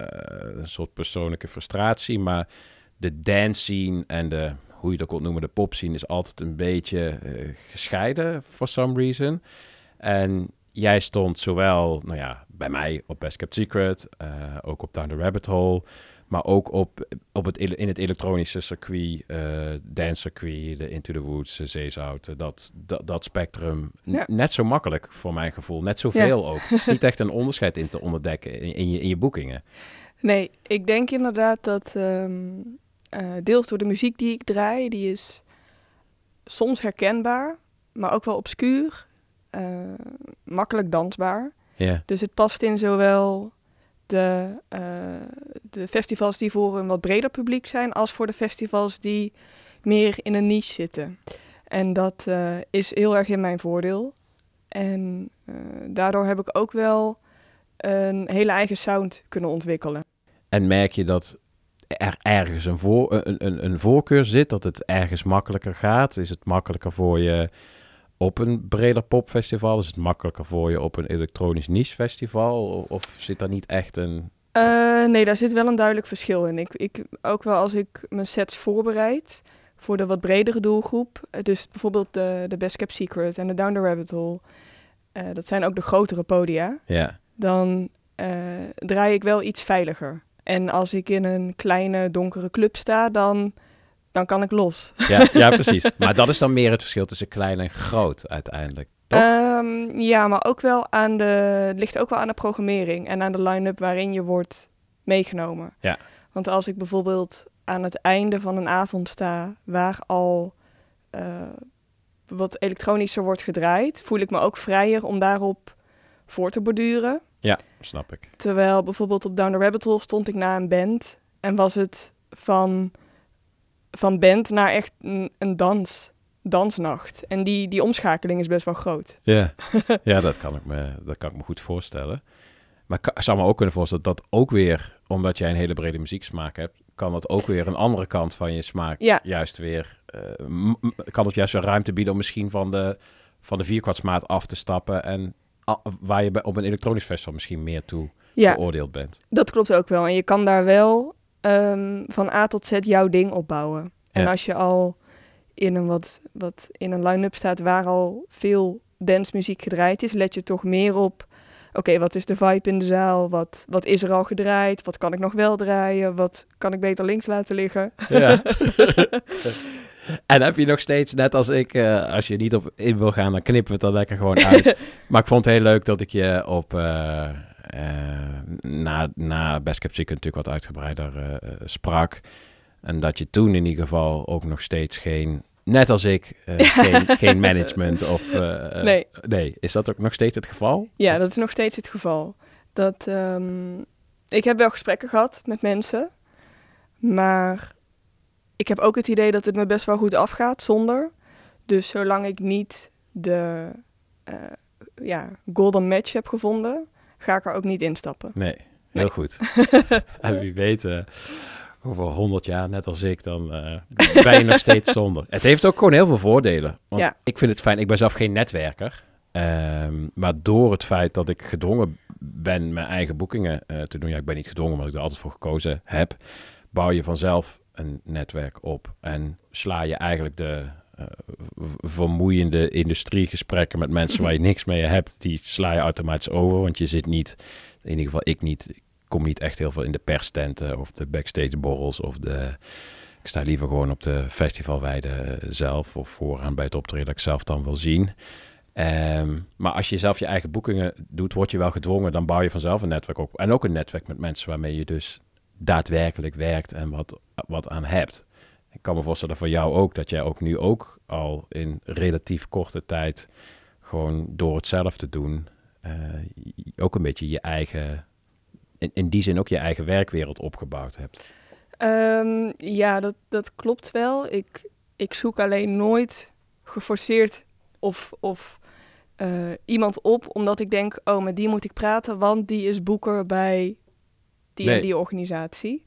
een soort persoonlijke frustratie, maar de dance scene en de, hoe je het ook noemen, de pop scene is altijd een beetje eh, gescheiden for some reason. En jij stond zowel, nou ja, bij mij op Best Kept Secret, eh, ook op Down the Rabbit Hole, maar ook op, op het, in het elektronische circuit, eh dance circuit, de Into the Woods, uh, Zeezout, eh, dat, dat, dat spectrum. Ja. Net zo makkelijk voor mijn gevoel, net zoveel ook. Het is niet echt een onderscheid in te onderdekken in, in, je, in je boekingen. Nee, ik denk inderdaad dat eh, deels door de muziek die ik draai, die is soms herkenbaar, maar ook wel obscuur, eh, makkelijk dansbaar. Ja. Dus het past in zowel de, de festivals die voor een wat breder publiek zijn, als voor de festivals die meer in een niche zitten. En dat eh, is heel erg in mijn voordeel. En eh, daardoor heb ik ook wel een hele eigen sound kunnen ontwikkelen. En merk je dat er ergens een, voor, een, een, een voorkeur zit, dat het ergens makkelijker gaat? Is het makkelijker voor je op een breder popfestival? Is het makkelijker voor je op een elektronisch niche festival? O- Of zit daar niet echt een... Eh, nee, daar zit wel een duidelijk verschil in. Ik, ik, ook wel als ik mijn sets voorbereid voor de wat bredere doelgroep. eh, Dus bijvoorbeeld de, de Best Kept Secret en de Down the Rabbit Hole. eh, dat zijn ook de grotere podia. Ja, Dan draai ik wel iets veiliger. En als ik in een kleine donkere club sta, dan, dan kan ik los. ja, ja, (laughs) precies. Maar dat is dan meer het verschil tussen klein en groot uiteindelijk. Ehm, ja, maar ook wel aan de, het ligt ook wel aan de programmering en aan de line-up waarin je wordt meegenomen. Ja. Want als ik bijvoorbeeld aan het einde van een avond sta waar al eh, wat elektronischer wordt gedraaid, voel ik me ook vrijer om daarop voor te borduren. Ja, snap ik. Terwijl bijvoorbeeld op Down the Rabbit Hole stond ik na een band en was het van, van band naar echt een, een dans, dansnacht. En die, die omschakeling is best wel groot. Ja, (laughs) ja dat, kan ik me, dat kan ik me goed voorstellen. Maar ik zou me ook kunnen voorstellen dat ook weer, omdat jij een hele brede muzieksmaak hebt, kan dat ook weer een andere kant van je smaak Ja. juist weer, eh, kan het juist weer ruimte bieden om misschien van de, van de vierkwartsmaat af te stappen en waar je op een elektronisch festival misschien meer toe Ja. veroordeeld bent. Dat klopt ook wel. En je kan daar wel ehm, van A tot Z jouw ding opbouwen. En Ja. als je al in een, wat, wat in een line-up staat waar al veel dancemuziek gedraaid is, let je toch meer op. Oké, wat is de vibe in de zaal? Wat, wat is er al gedraaid? Wat kan ik nog wel draaien? Wat kan ik beter links laten liggen? Ja. (laughs) en heb je nog steeds, net als ik, eh, als je niet op in wil gaan, dan knippen we het er lekker gewoon uit. (laughs) maar ik vond het heel leuk dat ik je op, eh, eh, na, na Best Kept Secret natuurlijk wat uitgebreider sprak. En dat je toen in ieder geval ook nog steeds geen, net als ik, eh, (laughs) geen, geen management of... eh, eh, Nee. Nee, is dat ook nog steeds het geval? Ja, dat is nog steeds het geval. Dat, ehm, ik heb wel gesprekken gehad met mensen, maar ik heb ook het idee dat het me best wel goed afgaat zonder. Dus zolang ik niet de ja, golden match heb gevonden, ga ik er ook niet instappen. Nee, heel Nee. goed. (laughs) en wie weet, over 100 jaar, net als ik, dan eh, (laughs) ben je nog steeds zonder. Het heeft ook gewoon heel veel voordelen. Want Ja. ik vind het fijn, ik ben zelf geen netwerker. Ehm, maar door het feit dat ik gedwongen ben mijn eigen boekingen eh, te doen, ja, ik ben niet gedwongen, omdat ik er altijd voor gekozen heb, bouw je vanzelf een netwerk op en sla je eigenlijk de eh, vermoeiende industriegesprekken met mensen waar je niks mee hebt, die sla je automatisch over, want je zit niet, in ieder geval ik niet, kom niet echt heel veel in de perstenten of de backstage borrels of de... Ik sta liever gewoon op de festivalweide eh, zelf of vooraan bij het optreden dat ik zelf dan wil zien. Ehm, maar als je zelf je eigen boekingen doet, word je wel gedwongen. Dan bouw je vanzelf een netwerk op. En ook een netwerk met mensen waarmee je dus daadwerkelijk werkt en wat, wat aan hebt. Ik kan me voorstellen voor jou ook dat jij ook nu ook al in relatief korte tijd gewoon door het zelf te doen eh, ook een beetje je eigen, in, in die zin ook je eigen werkwereld opgebouwd hebt. Ehm, ja, dat, dat klopt wel. Ik, ik zoek alleen nooit geforceerd of, of eh, iemand op, omdat ik denk, oh, met die moet ik praten, want die is boeker bij die Nee. en die organisatie.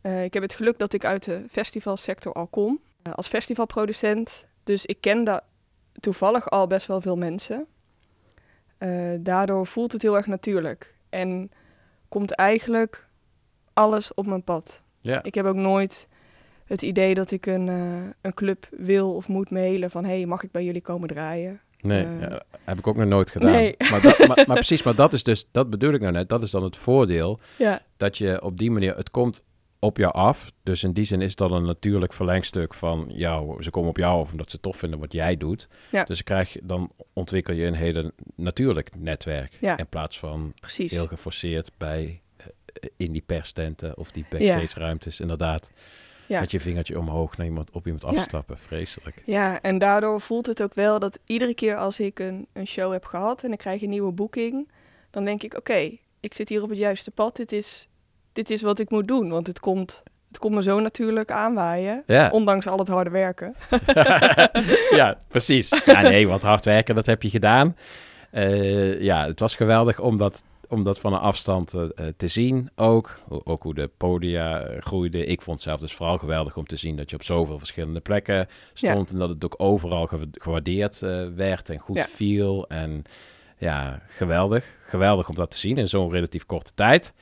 Eh, ik heb het geluk dat ik uit de festivalsector al kom, eh, als festivalproducent. Dus ik ken daar toevallig al best wel veel mensen. Daardoor voelt het heel erg natuurlijk. En komt eigenlijk alles op mijn pad. Ja. Ik heb ook nooit het idee dat ik een, eh, een club wil of moet mailen van... hey, mag ik bij jullie komen draaien? Nee, Eh, ja, heb ik ook nog nooit gedaan. nee. Maar, dat, maar, maar precies, maar dat is dus, dat bedoel ik nou net, dat is dan het voordeel. Ja. Dat je op die manier, het komt op jou af. Dus in die zin is dat een natuurlijk verlengstuk van jou. Ze komen op jou af omdat ze tof vinden wat jij doet. Ja. Dus krijg je, dan ontwikkel je een hele natuurlijk netwerk. Ja. In plaats van Precies. heel geforceerd bij eh, in die perstenten of die backstage ruimtes. Inderdaad, Ja. met je vingertje omhoog naar iemand, op iemand afstappen. Vreselijk. Ja, en daardoor voelt het ook wel dat iedere keer als ik een, een show heb gehad en ik krijg een nieuwe boeking, dan denk ik, oké, ik zit hier op het juiste pad. Dit is, dit is wat ik moet doen, want het komt, het komt me zo natuurlijk aanwaaien, Ja. ondanks al het harde werken. (laughs) ja, precies. Ja, nee, want hard werken, dat heb je gedaan. Eh, ja, het was geweldig om dat, om dat van een afstand eh, eh, te zien ook. Ook hoe de podia groeiden. Ik vond het zelf dus vooral geweldig om te zien dat je op zoveel verschillende plekken stond. En dat het ook overal ge- gewaardeerd werd en goed Ja. viel. En ja, geweldig. Geweldig om dat te zien in zo'n relatief korte tijd.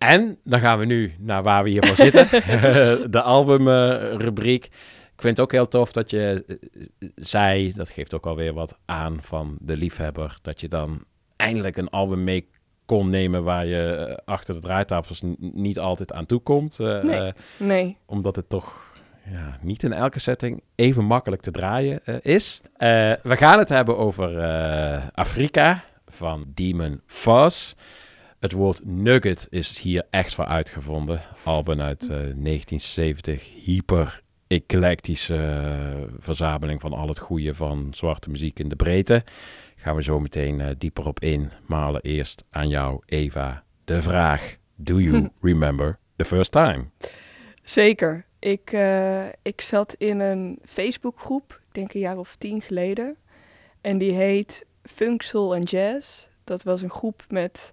En dan gaan we nu naar waar we hiervoor zitten. (laughs) (laughs) de albumrubriek. ik vind het ook heel tof dat je eh, zei, dat geeft ook alweer wat aan van de liefhebber, dat je dan eindelijk een album mee kon nemen waar je eh, achter de draaitafels niet altijd aan toe komt. eh, Nee, nee. Omdat het toch ja, niet in elke setting even makkelijk te draaien is. We gaan het hebben over Afrika van Demon Fuzz. Het woord nugget is hier echt voor uitgevonden. Album uit eh, 1970. Hyper eclectische eh, verzameling van al het goede van zwarte muziek in de breedte. Gaan we zo meteen eh, dieper op in. Maar allereerst aan jou, Eva, de vraag. Do you (laughs) remember the first time? Zeker. Ik, eh, ik zat in een Facebookgroep, ik denk een jaar of tien geleden. En die heet Funk, Soul en Jazz. Dat was een groep met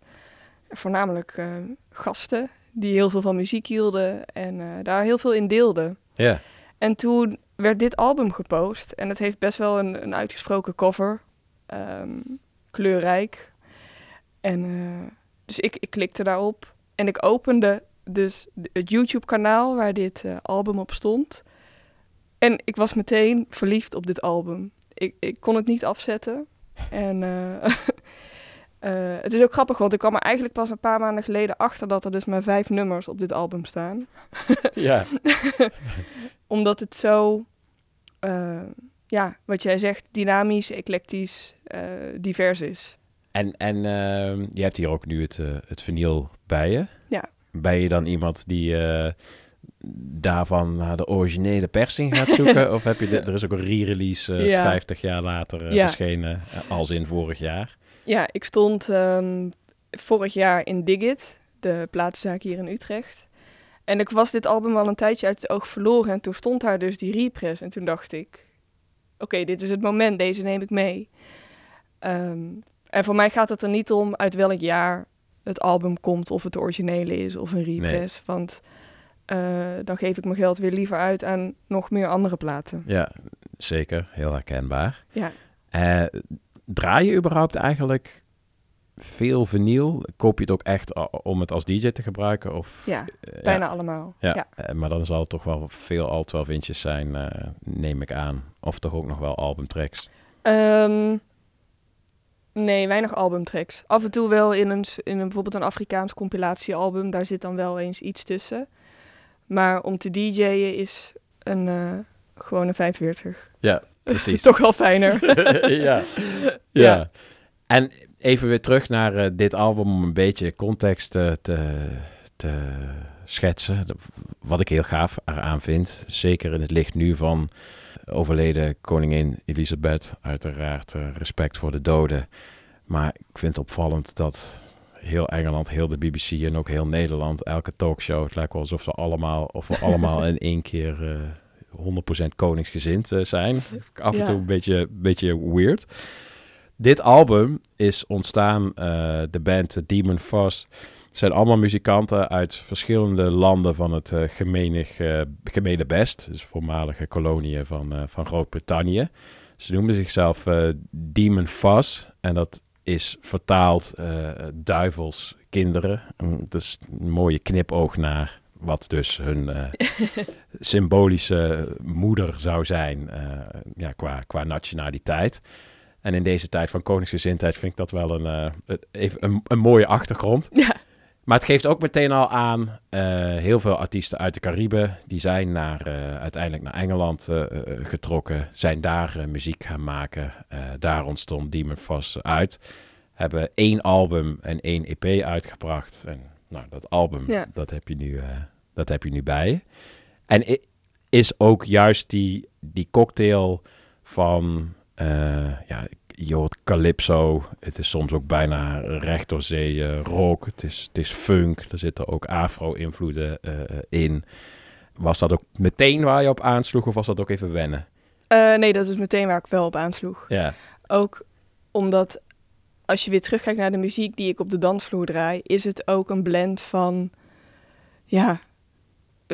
voornamelijk eh, gasten die heel veel van muziek hielden en eh, daar heel veel in deelden. Ja. En toen werd dit album gepost en het heeft best wel een, een uitgesproken cover. ehm, kleurrijk. En eh, dus ik, ik klikte daarop en ik opende dus het YouTube-kanaal waar dit album op stond. En ik was meteen verliefd op dit album. Ik, ik kon het niet afzetten. En eh, (laughs) eh, het is ook grappig, want ik kwam er eigenlijk pas een paar maanden geleden achter dat er dus maar vijf nummers op dit album staan. (laughs) Ja. (laughs) Omdat het zo, eh, ja, wat jij zegt, dynamisch, eclectisch, eh, divers is. En, en ehm, je hebt hier ook nu het, het vinyl bij je. Ja. Ben je dan iemand die daarvan naar de originele persing gaat zoeken? (laughs) of heb je de, er is ook een re-release eh, Ja. 50 jaar later Ja. verschenen, als in vorig jaar? Ja, ik stond ehm, vorig jaar in Digit, de platenzaak hier in Utrecht. En ik was dit album al een tijdje uit het oog verloren. En toen stond daar dus die repress. En toen dacht ik, oké, dit is het moment, deze neem ik mee. Ehm, en voor mij gaat het er niet om uit welk jaar het album komt, of het de originele is of een repress. Want eh, dan geef ik mijn geld weer liever uit aan nog meer andere platen. Ja, zeker. Heel herkenbaar. Ja. Eh, draai je überhaupt eigenlijk veel vinyl? Koop je het ook echt om het als DJ te gebruiken? Of, Ja, eh, bijna allemaal. Ja, Ja. eh, maar dan zal het toch wel veel al 12 inches zijn, eh, neem ik aan. Of toch ook nog wel albumtracks. Ehm, nee, weinig albumtracks. Af en toe wel in een, in een bijvoorbeeld een Afrikaans compilatiealbum. Daar zit dan wel eens iets tussen. Maar om te DJ'en is een, gewoon een 45. Ja, precies. (laughs) Toch wel fijner. (laughs) ja. ja. En even weer terug naar eh, dit album om een beetje context eh, te, te schetsen. Wat ik heel gaaf eraan vind, zeker in het licht nu van overleden koningin Elisabeth. Uiteraard eh, respect voor de doden. Maar ik vind het opvallend dat heel Engeland, heel de BBC en ook heel Nederland, elke talkshow, het lijkt wel alsof ze allemaal, of we allemaal (laughs) in één keer 100% koningsgezind eh, zijn. (laughs) Af en toe een beetje, beetje weird. Dit album is ontstaan, eh, de band Demon Fuzz. zijn allemaal muzikanten uit verschillende landen van het eh gemenig, eh, gemene best. Dus voormalige koloniën van, van Groot-Brittannië. Ze noemen zichzelf Demon Fuzz. En dat is vertaald duivels kinderen. Dat is een mooie knipoog naar wat dus hun eh, (laughs) symbolische moeder zou zijn eh, ja, qua, qua nationaliteit. En in deze tijd van koningsgezindheid vind ik dat wel een, eh, even een, een mooie achtergrond. (laughs) Ja. Maar het geeft ook meteen al aan, heel veel artiesten uit de Cariben, die zijn naar, uiteindelijk naar Engeland getrokken, zijn daar muziek gaan maken. Daar ontstond Demon Fuzz uit. Hebben één album en één EP uitgebracht. En nou, dat album, Ja. dat, heb je nu, eh, dat heb je nu bij je. En is ook juist die, die cocktail van, eh, ja, je hoort calypso. Het is soms ook bijna recht door zee rock. Het is, het is funk. Er zitten ook afro-invloeden eh, in. Was dat ook meteen waar je op aansloeg of was dat ook even wennen? Nee, dat is meteen waar ik wel op aansloeg. Ja, Ook omdat als je weer terugkijkt naar de muziek die ik op de dansvloer draai, is het ook een blend van, ja,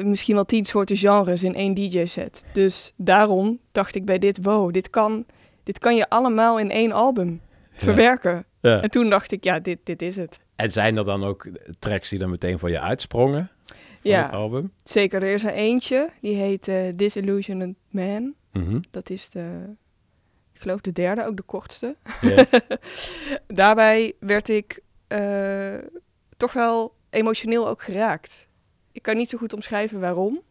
misschien wel tien soorten genres in één DJ-set. Dus daarom dacht ik bij dit, wow, dit kan, dit kan je allemaal in één album verwerken. Ja. En toen dacht ik, ja, dit, dit is het. En zijn er dan ook tracks die dan meteen voor je uitsprongen? Van Ja. het album? Zeker, er is er eentje, die heet eh, Disillusioned Man. Mhm. Dat is de, geloof de derde, ook de kortste. (laughs) Daarbij werd ik eh, toch wel emotioneel ook geraakt. Ik kan niet zo goed omschrijven waarom.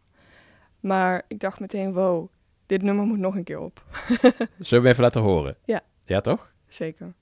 Maar ik dacht meteen, wow, dit nummer moet nog een keer op. (laughs) Zullen we even laten horen? Ja. Ja, toch? Zeker.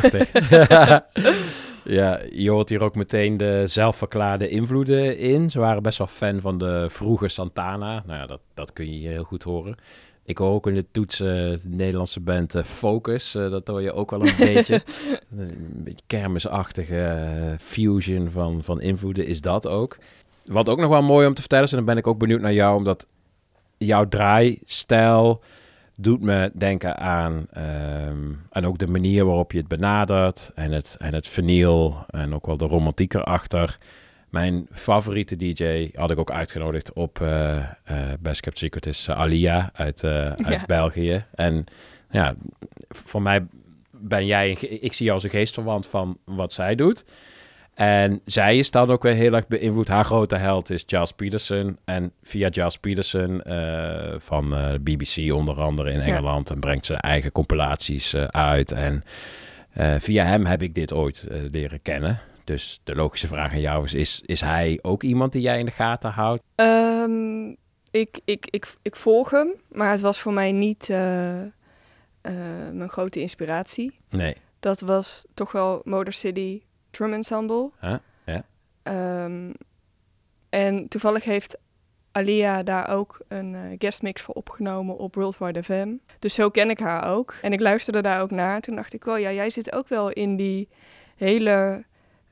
Prachtig. (laughs) ja, je hoort hier ook meteen de zelfverklaarde invloeden in. Ze waren best wel fan van de vroege Santana. Nou ja, dat, dat kun je hier heel goed horen. Ik hoor ook in de toetsen de Nederlandse band eh, Focus. eh, dat hoor je ook wel een beetje. (laughs) Een beetje kermisachtige eh, fusion van, van invloeden is dat ook. Wat ook nog wel mooi om te vertellen is, en dan ben ik ook benieuwd naar jou, omdat jouw draaistijl doet me denken aan, ehm, en ook de manier waarop je het benadert en het, en het vinyl en ook wel de romantiek erachter. Mijn favoriete DJ had ik ook uitgenodigd op eh Best Kept Secret is eh, Alia uit, uit Ja. België. En ja, voor mij ben jij, ik zie jou als een geestverwant van wat zij doet. En zij is dan ook weer heel erg beïnvloed. Haar grote held is Giles Peterson. En via Giles Peterson eh, van eh, BBC onder andere in Ja. Engeland... en brengt zijn eigen compilaties eh, uit. En via hem heb ik dit ooit leren kennen. Dus de logische vraag aan jou is, is... Is hij ook iemand die jij in de gaten houdt? Ehm, ik, ik, ik, ik volg hem, maar het was voor mij niet mijn grote inspiratie. Nee. Dat was toch wel Motor City Drum Ensemble. Huh? Ehm, en toevallig heeft Alia daar ook een eh, guestmix voor opgenomen op Worldwide FM. Dus zo ken ik haar ook. En ik luisterde daar ook naar. Toen dacht ik, oh ja, jij zit ook wel in die hele,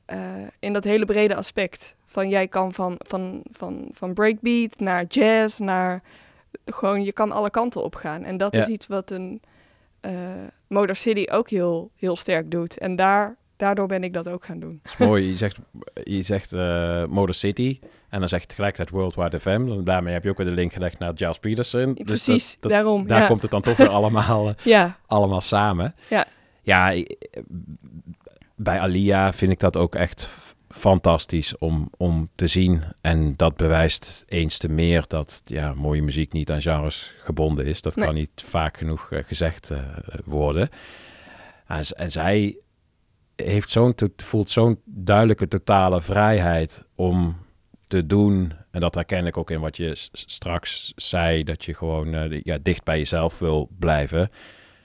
eh, in dat hele brede aspect. Van jij kan van, van, van, van breakbeat naar jazz, naar gewoon, je kan alle kanten op gaan. En dat Ja. is iets wat een eh Motor City ook heel, heel sterk doet. En daar, daardoor ben ik dat ook gaan doen. Dat is mooi. Je zegt, je zegt eh, Motor City en dan zeg je tegelijkertijd Worldwide FM. Dan daarmee heb je ook weer de link gelegd naar Giles Peterson. Dus Precies, dat- dat- daarom, Daar ja. komt het dan toch weer allemaal, (laughs) eh, Ja. allemaal samen. Ja. Ja, i- bij Alia vind ik dat ook echt fantastisch om, om te zien. En dat bewijst eens te meer dat ja, mooie muziek niet aan genres gebonden is. Dat Nee. kan niet vaak genoeg eh, gezegd eh, worden. En, en zij heeft zo'n, voelt zo'n duidelijke totale vrijheid om te doen. En dat herken ik ook in wat je straks zei, dat je gewoon eh, ja, dicht bij jezelf wil blijven.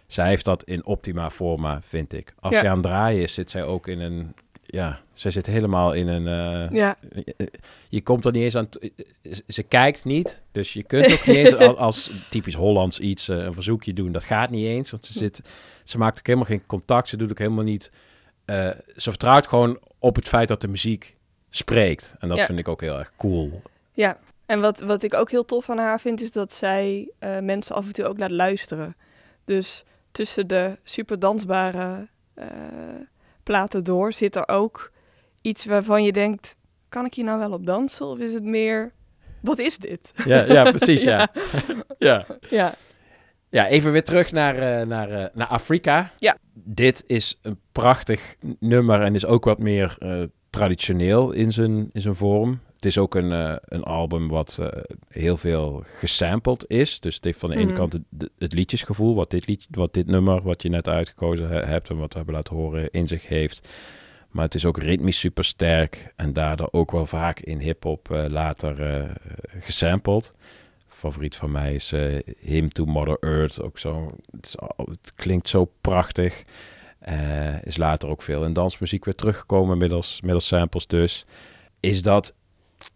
Zij heeft dat in optima forma, vind ik. Als Ja. zij aan het draaien is, zit zij ook in een... Ja, zij zit helemaal in een... eh, Ja. je- komt er niet eens aan... t- Ze, kijkt niet, dus je kunt ook niet eens (laughs) al- als typisch Hollands iets, eh, een verzoekje doen. Dat gaat niet eens, want ze, zit, ze maakt ook helemaal geen contact. Ze doet ook helemaal niet... eh, ze vertrouwt gewoon op het feit dat de muziek spreekt. En dat Ja. vind ik ook heel erg cool. Ja, en wat, wat ik ook heel tof aan haar vind, is dat zij eh, mensen af en toe ook laat luisteren. Dus tussen de super dansbare eh, platen door zit er ook iets waarvan je denkt, kan ik hier nou wel op dansen? Of is het meer, wat is dit? Ja, ja precies, (laughs) ja. ja. Ja. Ja, even weer terug naar, eh, naar, eh, naar Afrika. Ja. Dit is een prachtig nummer en is ook wat meer eh, traditioneel in zijn, in zijn vorm. Het is ook een, een album wat heel veel gesampled is. Dus het heeft van de ene Mhm. kant het, het liedjesgevoel, wat dit, lied, wat dit nummer, wat je net uitgekozen he- hebt en wat we hebben laten horen, in zich heeft. Maar het is ook ritmisch super sterk en daardoor ook wel vaak in hip-hop later gesampled. Favoriet van mij is eh, Him to Mother Earth. Ook zo, het, klinkt zo prachtig. Eh, is later ook veel in dansmuziek weer teruggekomen, middels, middels samples dus. Is dat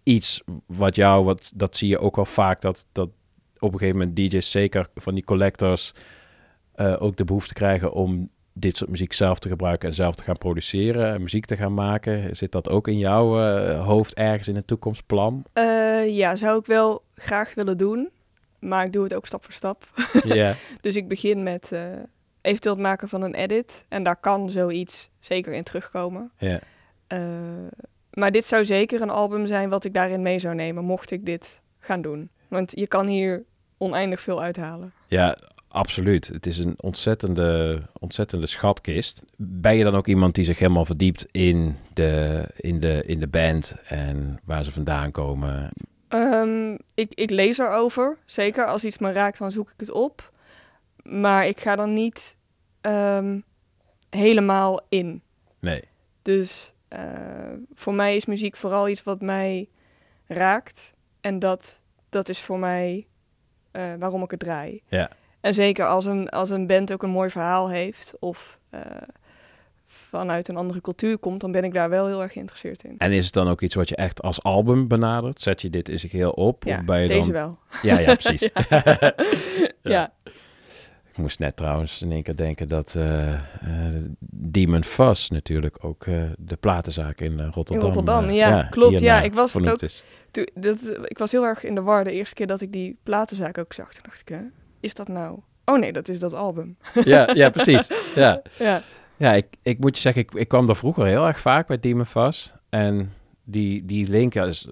iets wat jou, wat, dat zie je ook wel vaak, dat, dat op een gegeven moment DJ's, zeker van die collectors, eh, ook de behoefte krijgen om dit soort muziek zelf te gebruiken en zelf te gaan produceren en muziek te gaan maken. Zit dat ook in jouw hoofd ergens in een toekomstplan? Ja, zou ik wel graag willen doen, maar ik doe het ook stap voor stap. (laughs) (laughs) Dus ik begin met eh, eventueel het maken van een edit en daar kan zoiets zeker in terugkomen. Eh, maar dit zou zeker een album zijn wat ik daarin mee zou nemen, mocht ik dit gaan doen. Want je kan hier oneindig veel uithalen. Ja, absoluut. Het is een ontzettende, ontzettende schatkist. Ben je dan ook iemand die zich helemaal verdiept in de, in de, in de band en waar ze vandaan komen? Ehm, ik, ik lees erover, zeker. Als iets me raakt, dan zoek ik het op. Maar ik ga dan niet ehm, helemaal in. Nee. Dus eh, voor mij is muziek vooral iets wat mij raakt. En dat, dat is voor mij eh, waarom ik het draai. Ja. En zeker als een, als een band ook een mooi verhaal heeft of eh, vanuit een andere cultuur komt, dan ben ik daar wel heel erg geïnteresseerd in. En is het dan ook iets wat je echt als album benadert? Zet je dit in zich heel op? Ja, of ben je deze dan... wel. Ja, ja, precies. (laughs) Ja. (laughs) (laughs) Ja. Ik moest net trouwens in één keer denken dat eh eh, Demon Fuzz natuurlijk ook eh, de platenzaak in Rotterdam... In Rotterdam, ja, klopt. Ja, ik was ook, toen- dat, ik was heel erg in de war de eerste keer dat ik die platenzaak ook zag. Toen dacht ik, hè, is dat nou? Oh nee, dat is dat album. Ja, ja, precies. Ja, Ja. Ja ik, ik moet je zeggen, ik, ik kwam daar vroeger heel erg vaak bij Demon. En die, die link is,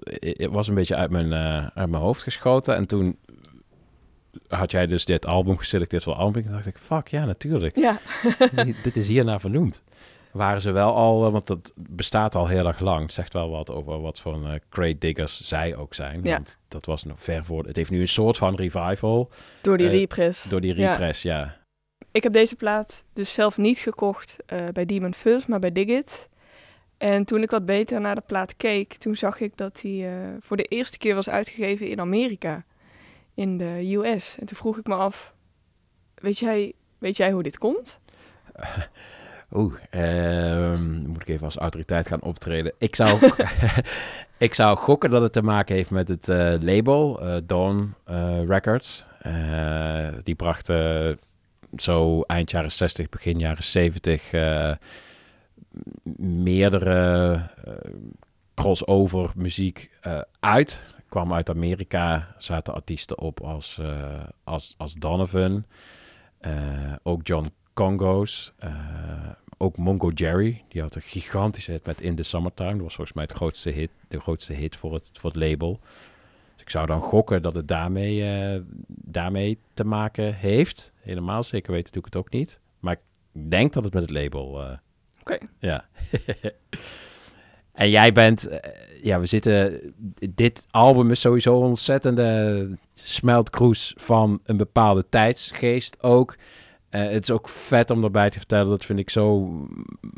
was een beetje uit mijn, eh, uit mijn hoofd geschoten. En toen had jij dus dit album geselecteerd voor album. En dacht ik, fuck, ja, natuurlijk. Ja. (laughs) Dit is hierna vernoemd. waren ze wel al, eh, want dat bestaat al heel erg lang. Het zegt wel wat over wat voor een crate diggers zij ook zijn. Ja. Want dat was nog ver voor. Het heeft nu een soort van revival. Door die repress. Door die Ja. repress, ja. Ik heb deze plaat dus zelf niet gekocht eh, bij Demon Fuzz, maar bij Digit. En toen ik wat beter naar de plaat keek, toen zag ik dat die eh, voor de eerste keer was uitgegeven in Amerika. In de US. En toen vroeg ik me af, weet jij, weet jij hoe dit komt? (laughs) Oeh, ehm, moet ik even als autoriteit gaan optreden. Ik zou, (laughs) (laughs) ik zou gokken dat het te maken heeft met het eh, label, Dawn Records. Die brachten zo eind jaren 60, begin jaren 70 eh, meerdere eh, crossover muziek eh, uit. Kwam uit Amerika, zaten artiesten op als, als, als Donovan, ook John Congo's, ook Mongo Jerry. Die had een gigantische hit met In the Summertime. Dat was volgens mij het grootste hit, de grootste hit voor het, voor het label. Ik zou dan gokken dat het daarmee, eh, daarmee te maken heeft. Helemaal zeker weten doe ik het ook niet. Maar ik denk dat het met het label... eh, Oké. Ja. (laughs) en jij bent... eh, ja, we zitten... Dit album is sowieso een ontzettende smeltkroes van een bepaalde tijdsgeest ook. Het is ook vet om erbij te vertellen. Dat vind ik zo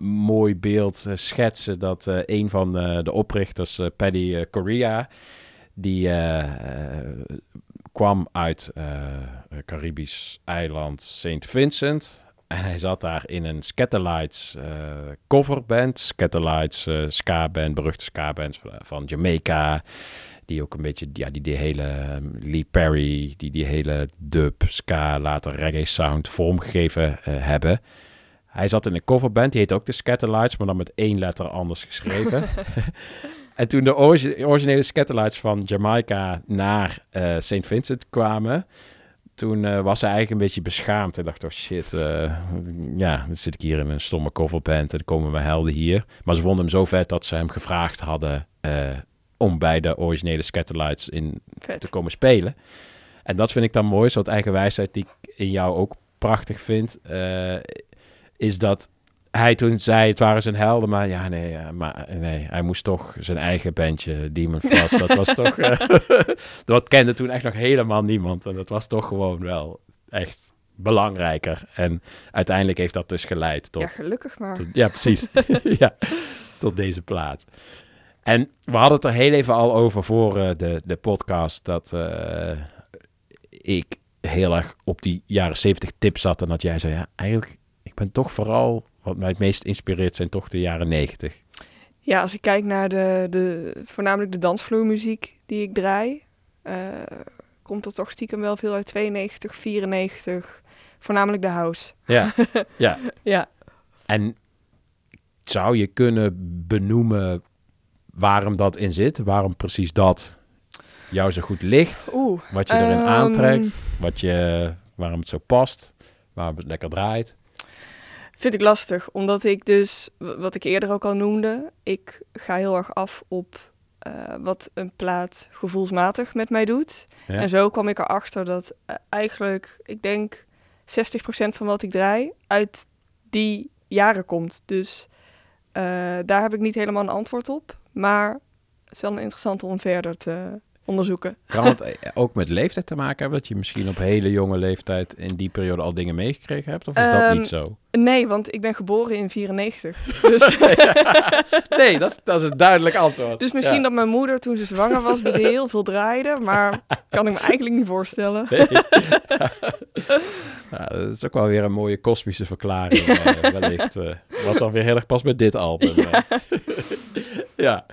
mooi beeld schetsen. Dat een van de oprichters, Paddy Correa... Die eh, kwam uit eh, Caribisch eiland St. Vincent. En hij zat daar in een Scatterlights eh, coverband. Scatterlights, eh ska-band, beruchte ska-band van, Jamaica. Die ook een beetje, ja, die die hele eh, Lee Perry, die die hele dub, ska, later reggae sound vormgegeven hebben. Hij zat in een coverband, die heet ook de Scatterlights, maar dan met één letter anders geschreven. (laughs) en toen de origi- originele Scatterlights van Jamaica naar eh St. Vincent kwamen, toen eh, was hij eigenlijk een beetje beschaamd. En dacht, oh shit, eh, ja, dan zit ik hier in een stomme coverband en dan komen mijn helden hier. Maar ze vonden hem zo vet dat ze hem gevraagd hadden om bij de originele Scatterlights in Vet. te komen spelen. En dat vind ik dan mooi, zo'n eigen wijsheid die ik in jou ook prachtig vind, is dat hij toen zei, het waren zijn helden, maar ja, nee, ja, maar nee, hij moest toch zijn eigen bandje, Demon Frost, dat was toch, (laughs) eh, (laughs) dat kende toen echt nog helemaal niemand. En dat was toch gewoon wel echt belangrijker. En uiteindelijk heeft dat dus geleid tot... Ja, gelukkig maar. tot- ja, precies. (laughs) ja, tot deze plaat. En we hadden het er heel even al over voor eh, de, de podcast, dat eh, ik heel erg op die jaren 70 tips zat en dat jij zei, ja, eigenlijk, ik ben toch vooral, wat mij het meest inspireert zijn toch de jaren 90. Ja, als ik kijk naar de, de, voornamelijk de dansvloermuziek die ik draai, eh, komt er toch stiekem wel veel uit 92, 94, voornamelijk de house. Ja, (laughs) ja. Ja. En zou je kunnen benoemen waarom dat in zit? Waarom precies dat jou zo goed ligt? Oeh, wat je erin ehm, aantrekt? Wat je, waarom het zo past? Waarom het lekker draait? Vind ik lastig, omdat ik dus, wat ik eerder ook al noemde, ik ga heel erg af op eh, wat een plaat gevoelsmatig met mij doet. Ja. En zo kwam ik erachter dat eh, eigenlijk, ik denk, 60% van wat ik draai uit die jaren komt. Dus eh, daar heb ik niet helemaal een antwoord op. Maar het is wel interessant om verder te onderzoeken. Kan het eh, ook met leeftijd te maken hebben? Dat je misschien op hele jonge leeftijd in die periode al dingen meegekregen hebt? Of is dat Ehm, niet zo? Nee, want ik ben geboren in 94. (laughs) Dus, (laughs) nee, dat, dat is een duidelijk antwoord. dus misschien Ja. dat mijn moeder toen ze zwanger was, die heel veel draaide. Maar kan ik me eigenlijk niet voorstellen. Nee. (laughs) Ja, dat is ook wel weer een mooie kosmische verklaring, eh, wellicht. eh, wat dan weer heel erg past met dit album. Ja, ja.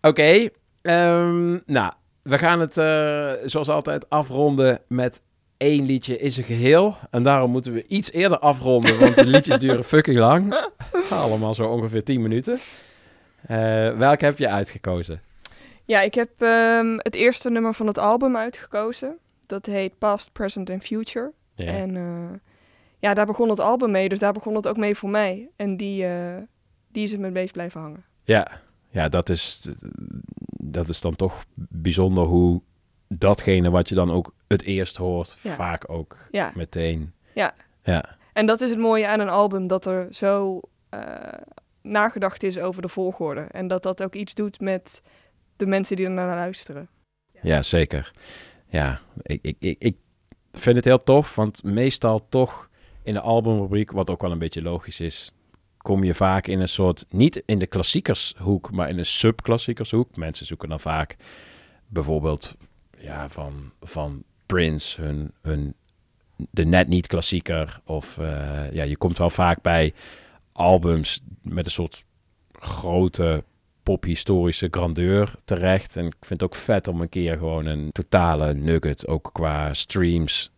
oké. ehm, nou, we gaan het eh, zoals altijd afronden met één liedje in zijn geheel. En daarom moeten we iets eerder afronden, want de liedjes (laughs) duren fucking lang. Allemaal zo ongeveer 10 minuten. Eh welke heb je uitgekozen? Ja, ik heb ehm, het eerste nummer van het album uitgekozen. Dat heet Past, Present and Future. En eh, ja, daar begon het album mee, dus daar begon het ook mee voor mij. En die, eh, die is het me meest blijven hangen. Ja, ja dat, is, dat is dan toch bijzonder hoe datgene wat je dan ook het eerst hoort, Ja. vaak ook Ja. meteen. Ja. Ja, En dat is het mooie aan een album, dat er zo eh, nagedacht is over de volgorde. En dat dat ook iets doet met de mensen die er naar luisteren. Ja, zeker. Ja, ik, ik, ik, ik vind het heel tof, want meestal toch in de albumrubriek, wat ook wel een beetje logisch is, kom je vaak in een soort, niet in de klassiekershoek, maar in een subklassiekershoek. Mensen zoeken dan vaak bijvoorbeeld ja, van, van Prince, hun, hun, de net niet klassieker. Of eh, ja, je komt wel vaak bij albums met een soort grote pophistorische grandeur terecht. En ik vind het ook vet om een keer gewoon een totale nugget, ook qua streams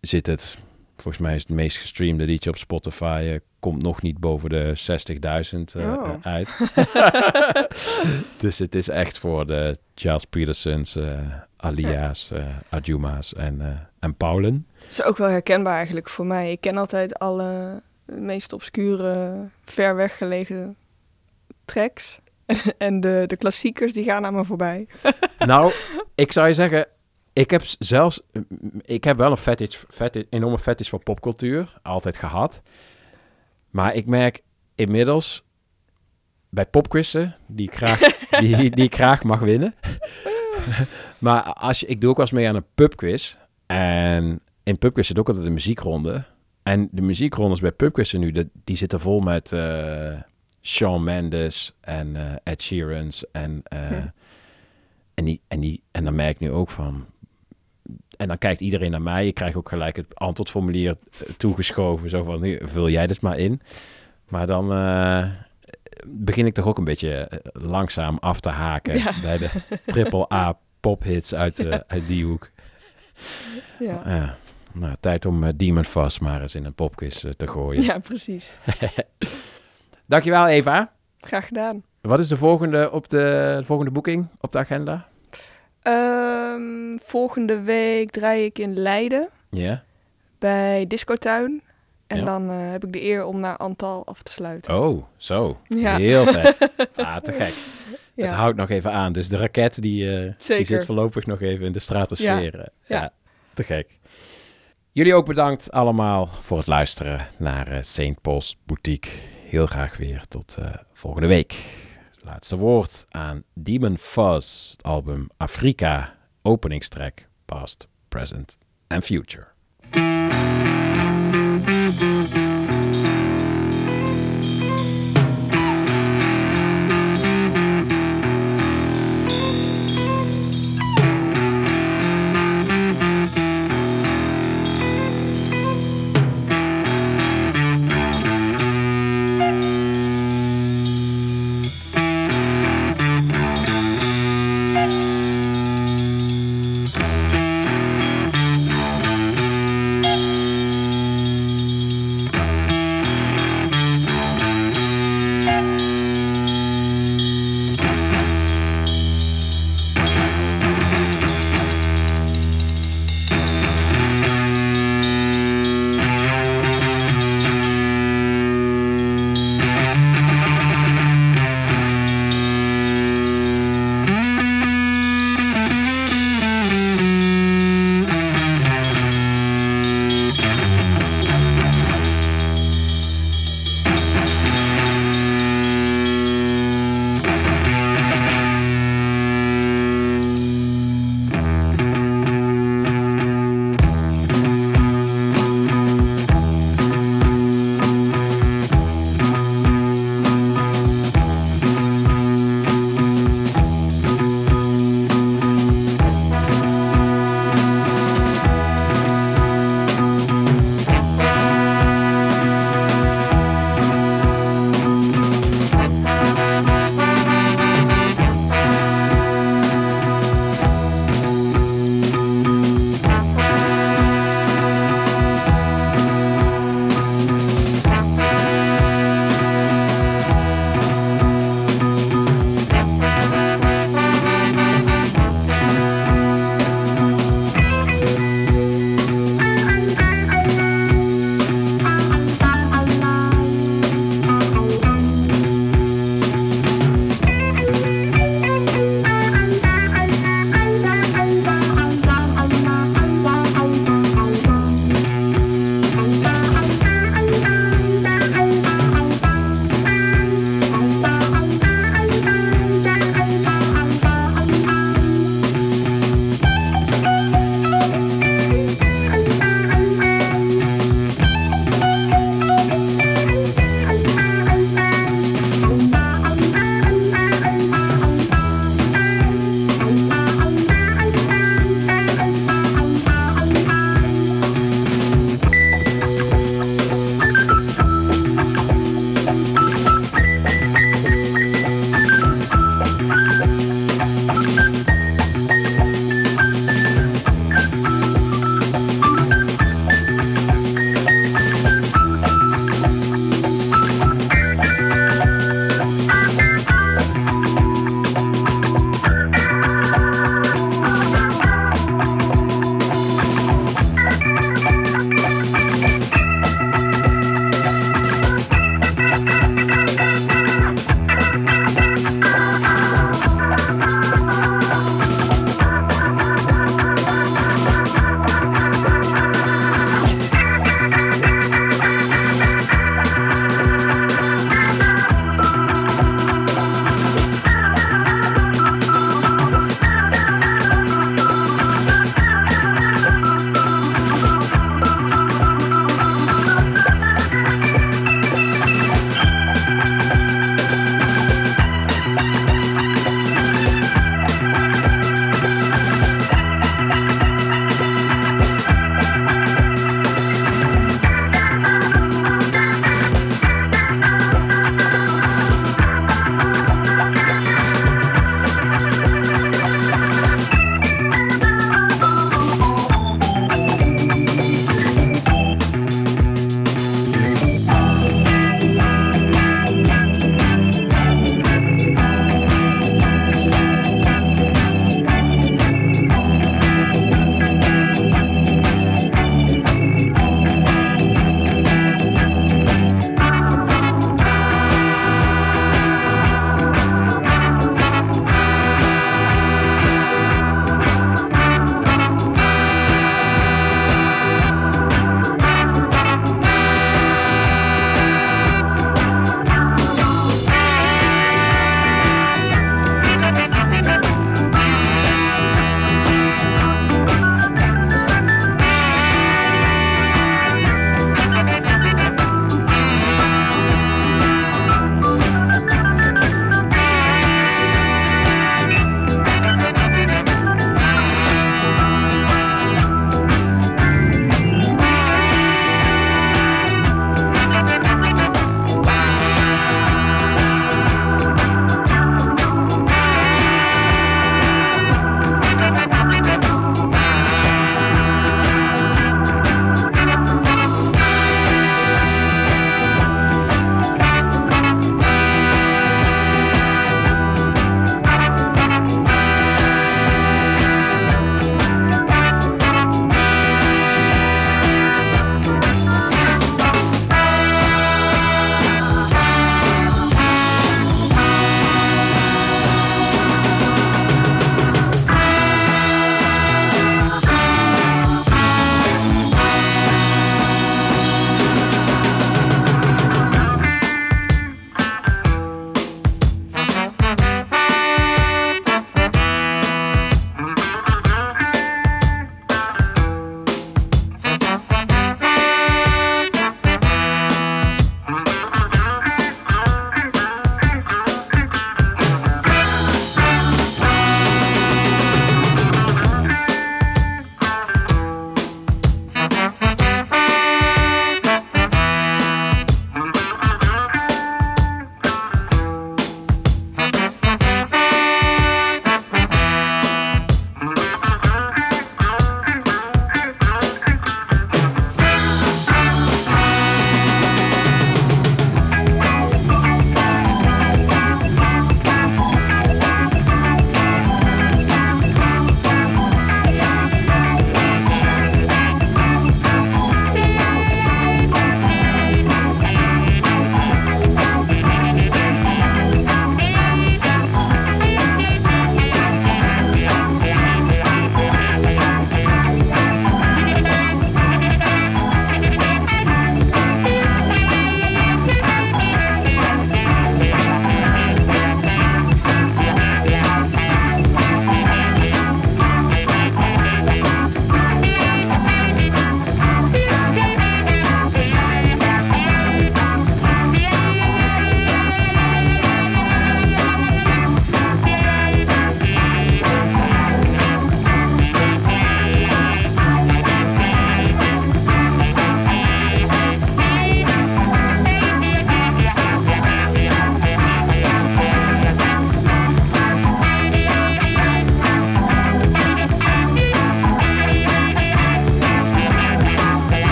zit het. Volgens mij is het meest gestreamde liedje op Spotify. eh, komt nog niet boven de 60.000 eh, Oh. eh, uit. (laughs) dus het is echt voor de Charles Petersons, eh, Alia's, Adjuma's en, en Paulen. Dat is ook wel herkenbaar eigenlijk voor mij. Ik ken altijd alle meest obscure, ver weggelegen tracks. (laughs) en de, de klassiekers, die gaan aan me voorbij. Nou, ik zou je zeggen, ik heb zelfs, ik heb wel een fetish, fetish, enorme fetish voor popcultuur, altijd gehad. Maar ik merk inmiddels bij popquizzen, die ik graag, (laughs) die, die ik graag mag winnen. (laughs) maar als je, ik doe ook wel eens mee aan een pubquiz. En in pubquiz zit ook altijd een muziekronde. En de muziekrondes bij pubquizzen nu, de- die zitten vol met eh Shawn Mendes en eh, Ed Sheeran's en... eh, Hm. en, die, en, die, en dan merk ik nu ook van. En dan kijkt iedereen naar mij. Je krijgt ook gelijk het antwoordformulier eh, toegeschoven. Zo van, nu vul jij dit maar in. Maar dan eh, begin ik toch ook een beetje eh, langzaam af te haken Ja. bij de triple A pophits uit, (laughs) uit die hoek. Ja, nou, tijd om Demon Fast maar eens in een popquiz te gooien. ja precies. (laughs) Dankjewel Eva. Graag gedaan. Wat is de volgende, op de, de volgende boeking op de agenda? Ehm, volgende week draai ik in Leiden Ja. bij Discotuin. En Ja. dan eh, heb ik de eer om naar Antal af te sluiten. Oh, zo. Ja. Heel vet. (laughs) Ah, te gek. Ja. Het houdt nog even aan. Dus de raket die, eh, die zit voorlopig nog even in de stratosfeer. Ja. Ja. te gek. Jullie ook bedankt allemaal voor het luisteren naar eh St. Paul's Boutique. Heel graag weer tot volgende week. Laatste woord aan Demon Fuzz, het album Afrika, openingstrack Past, Present and Future.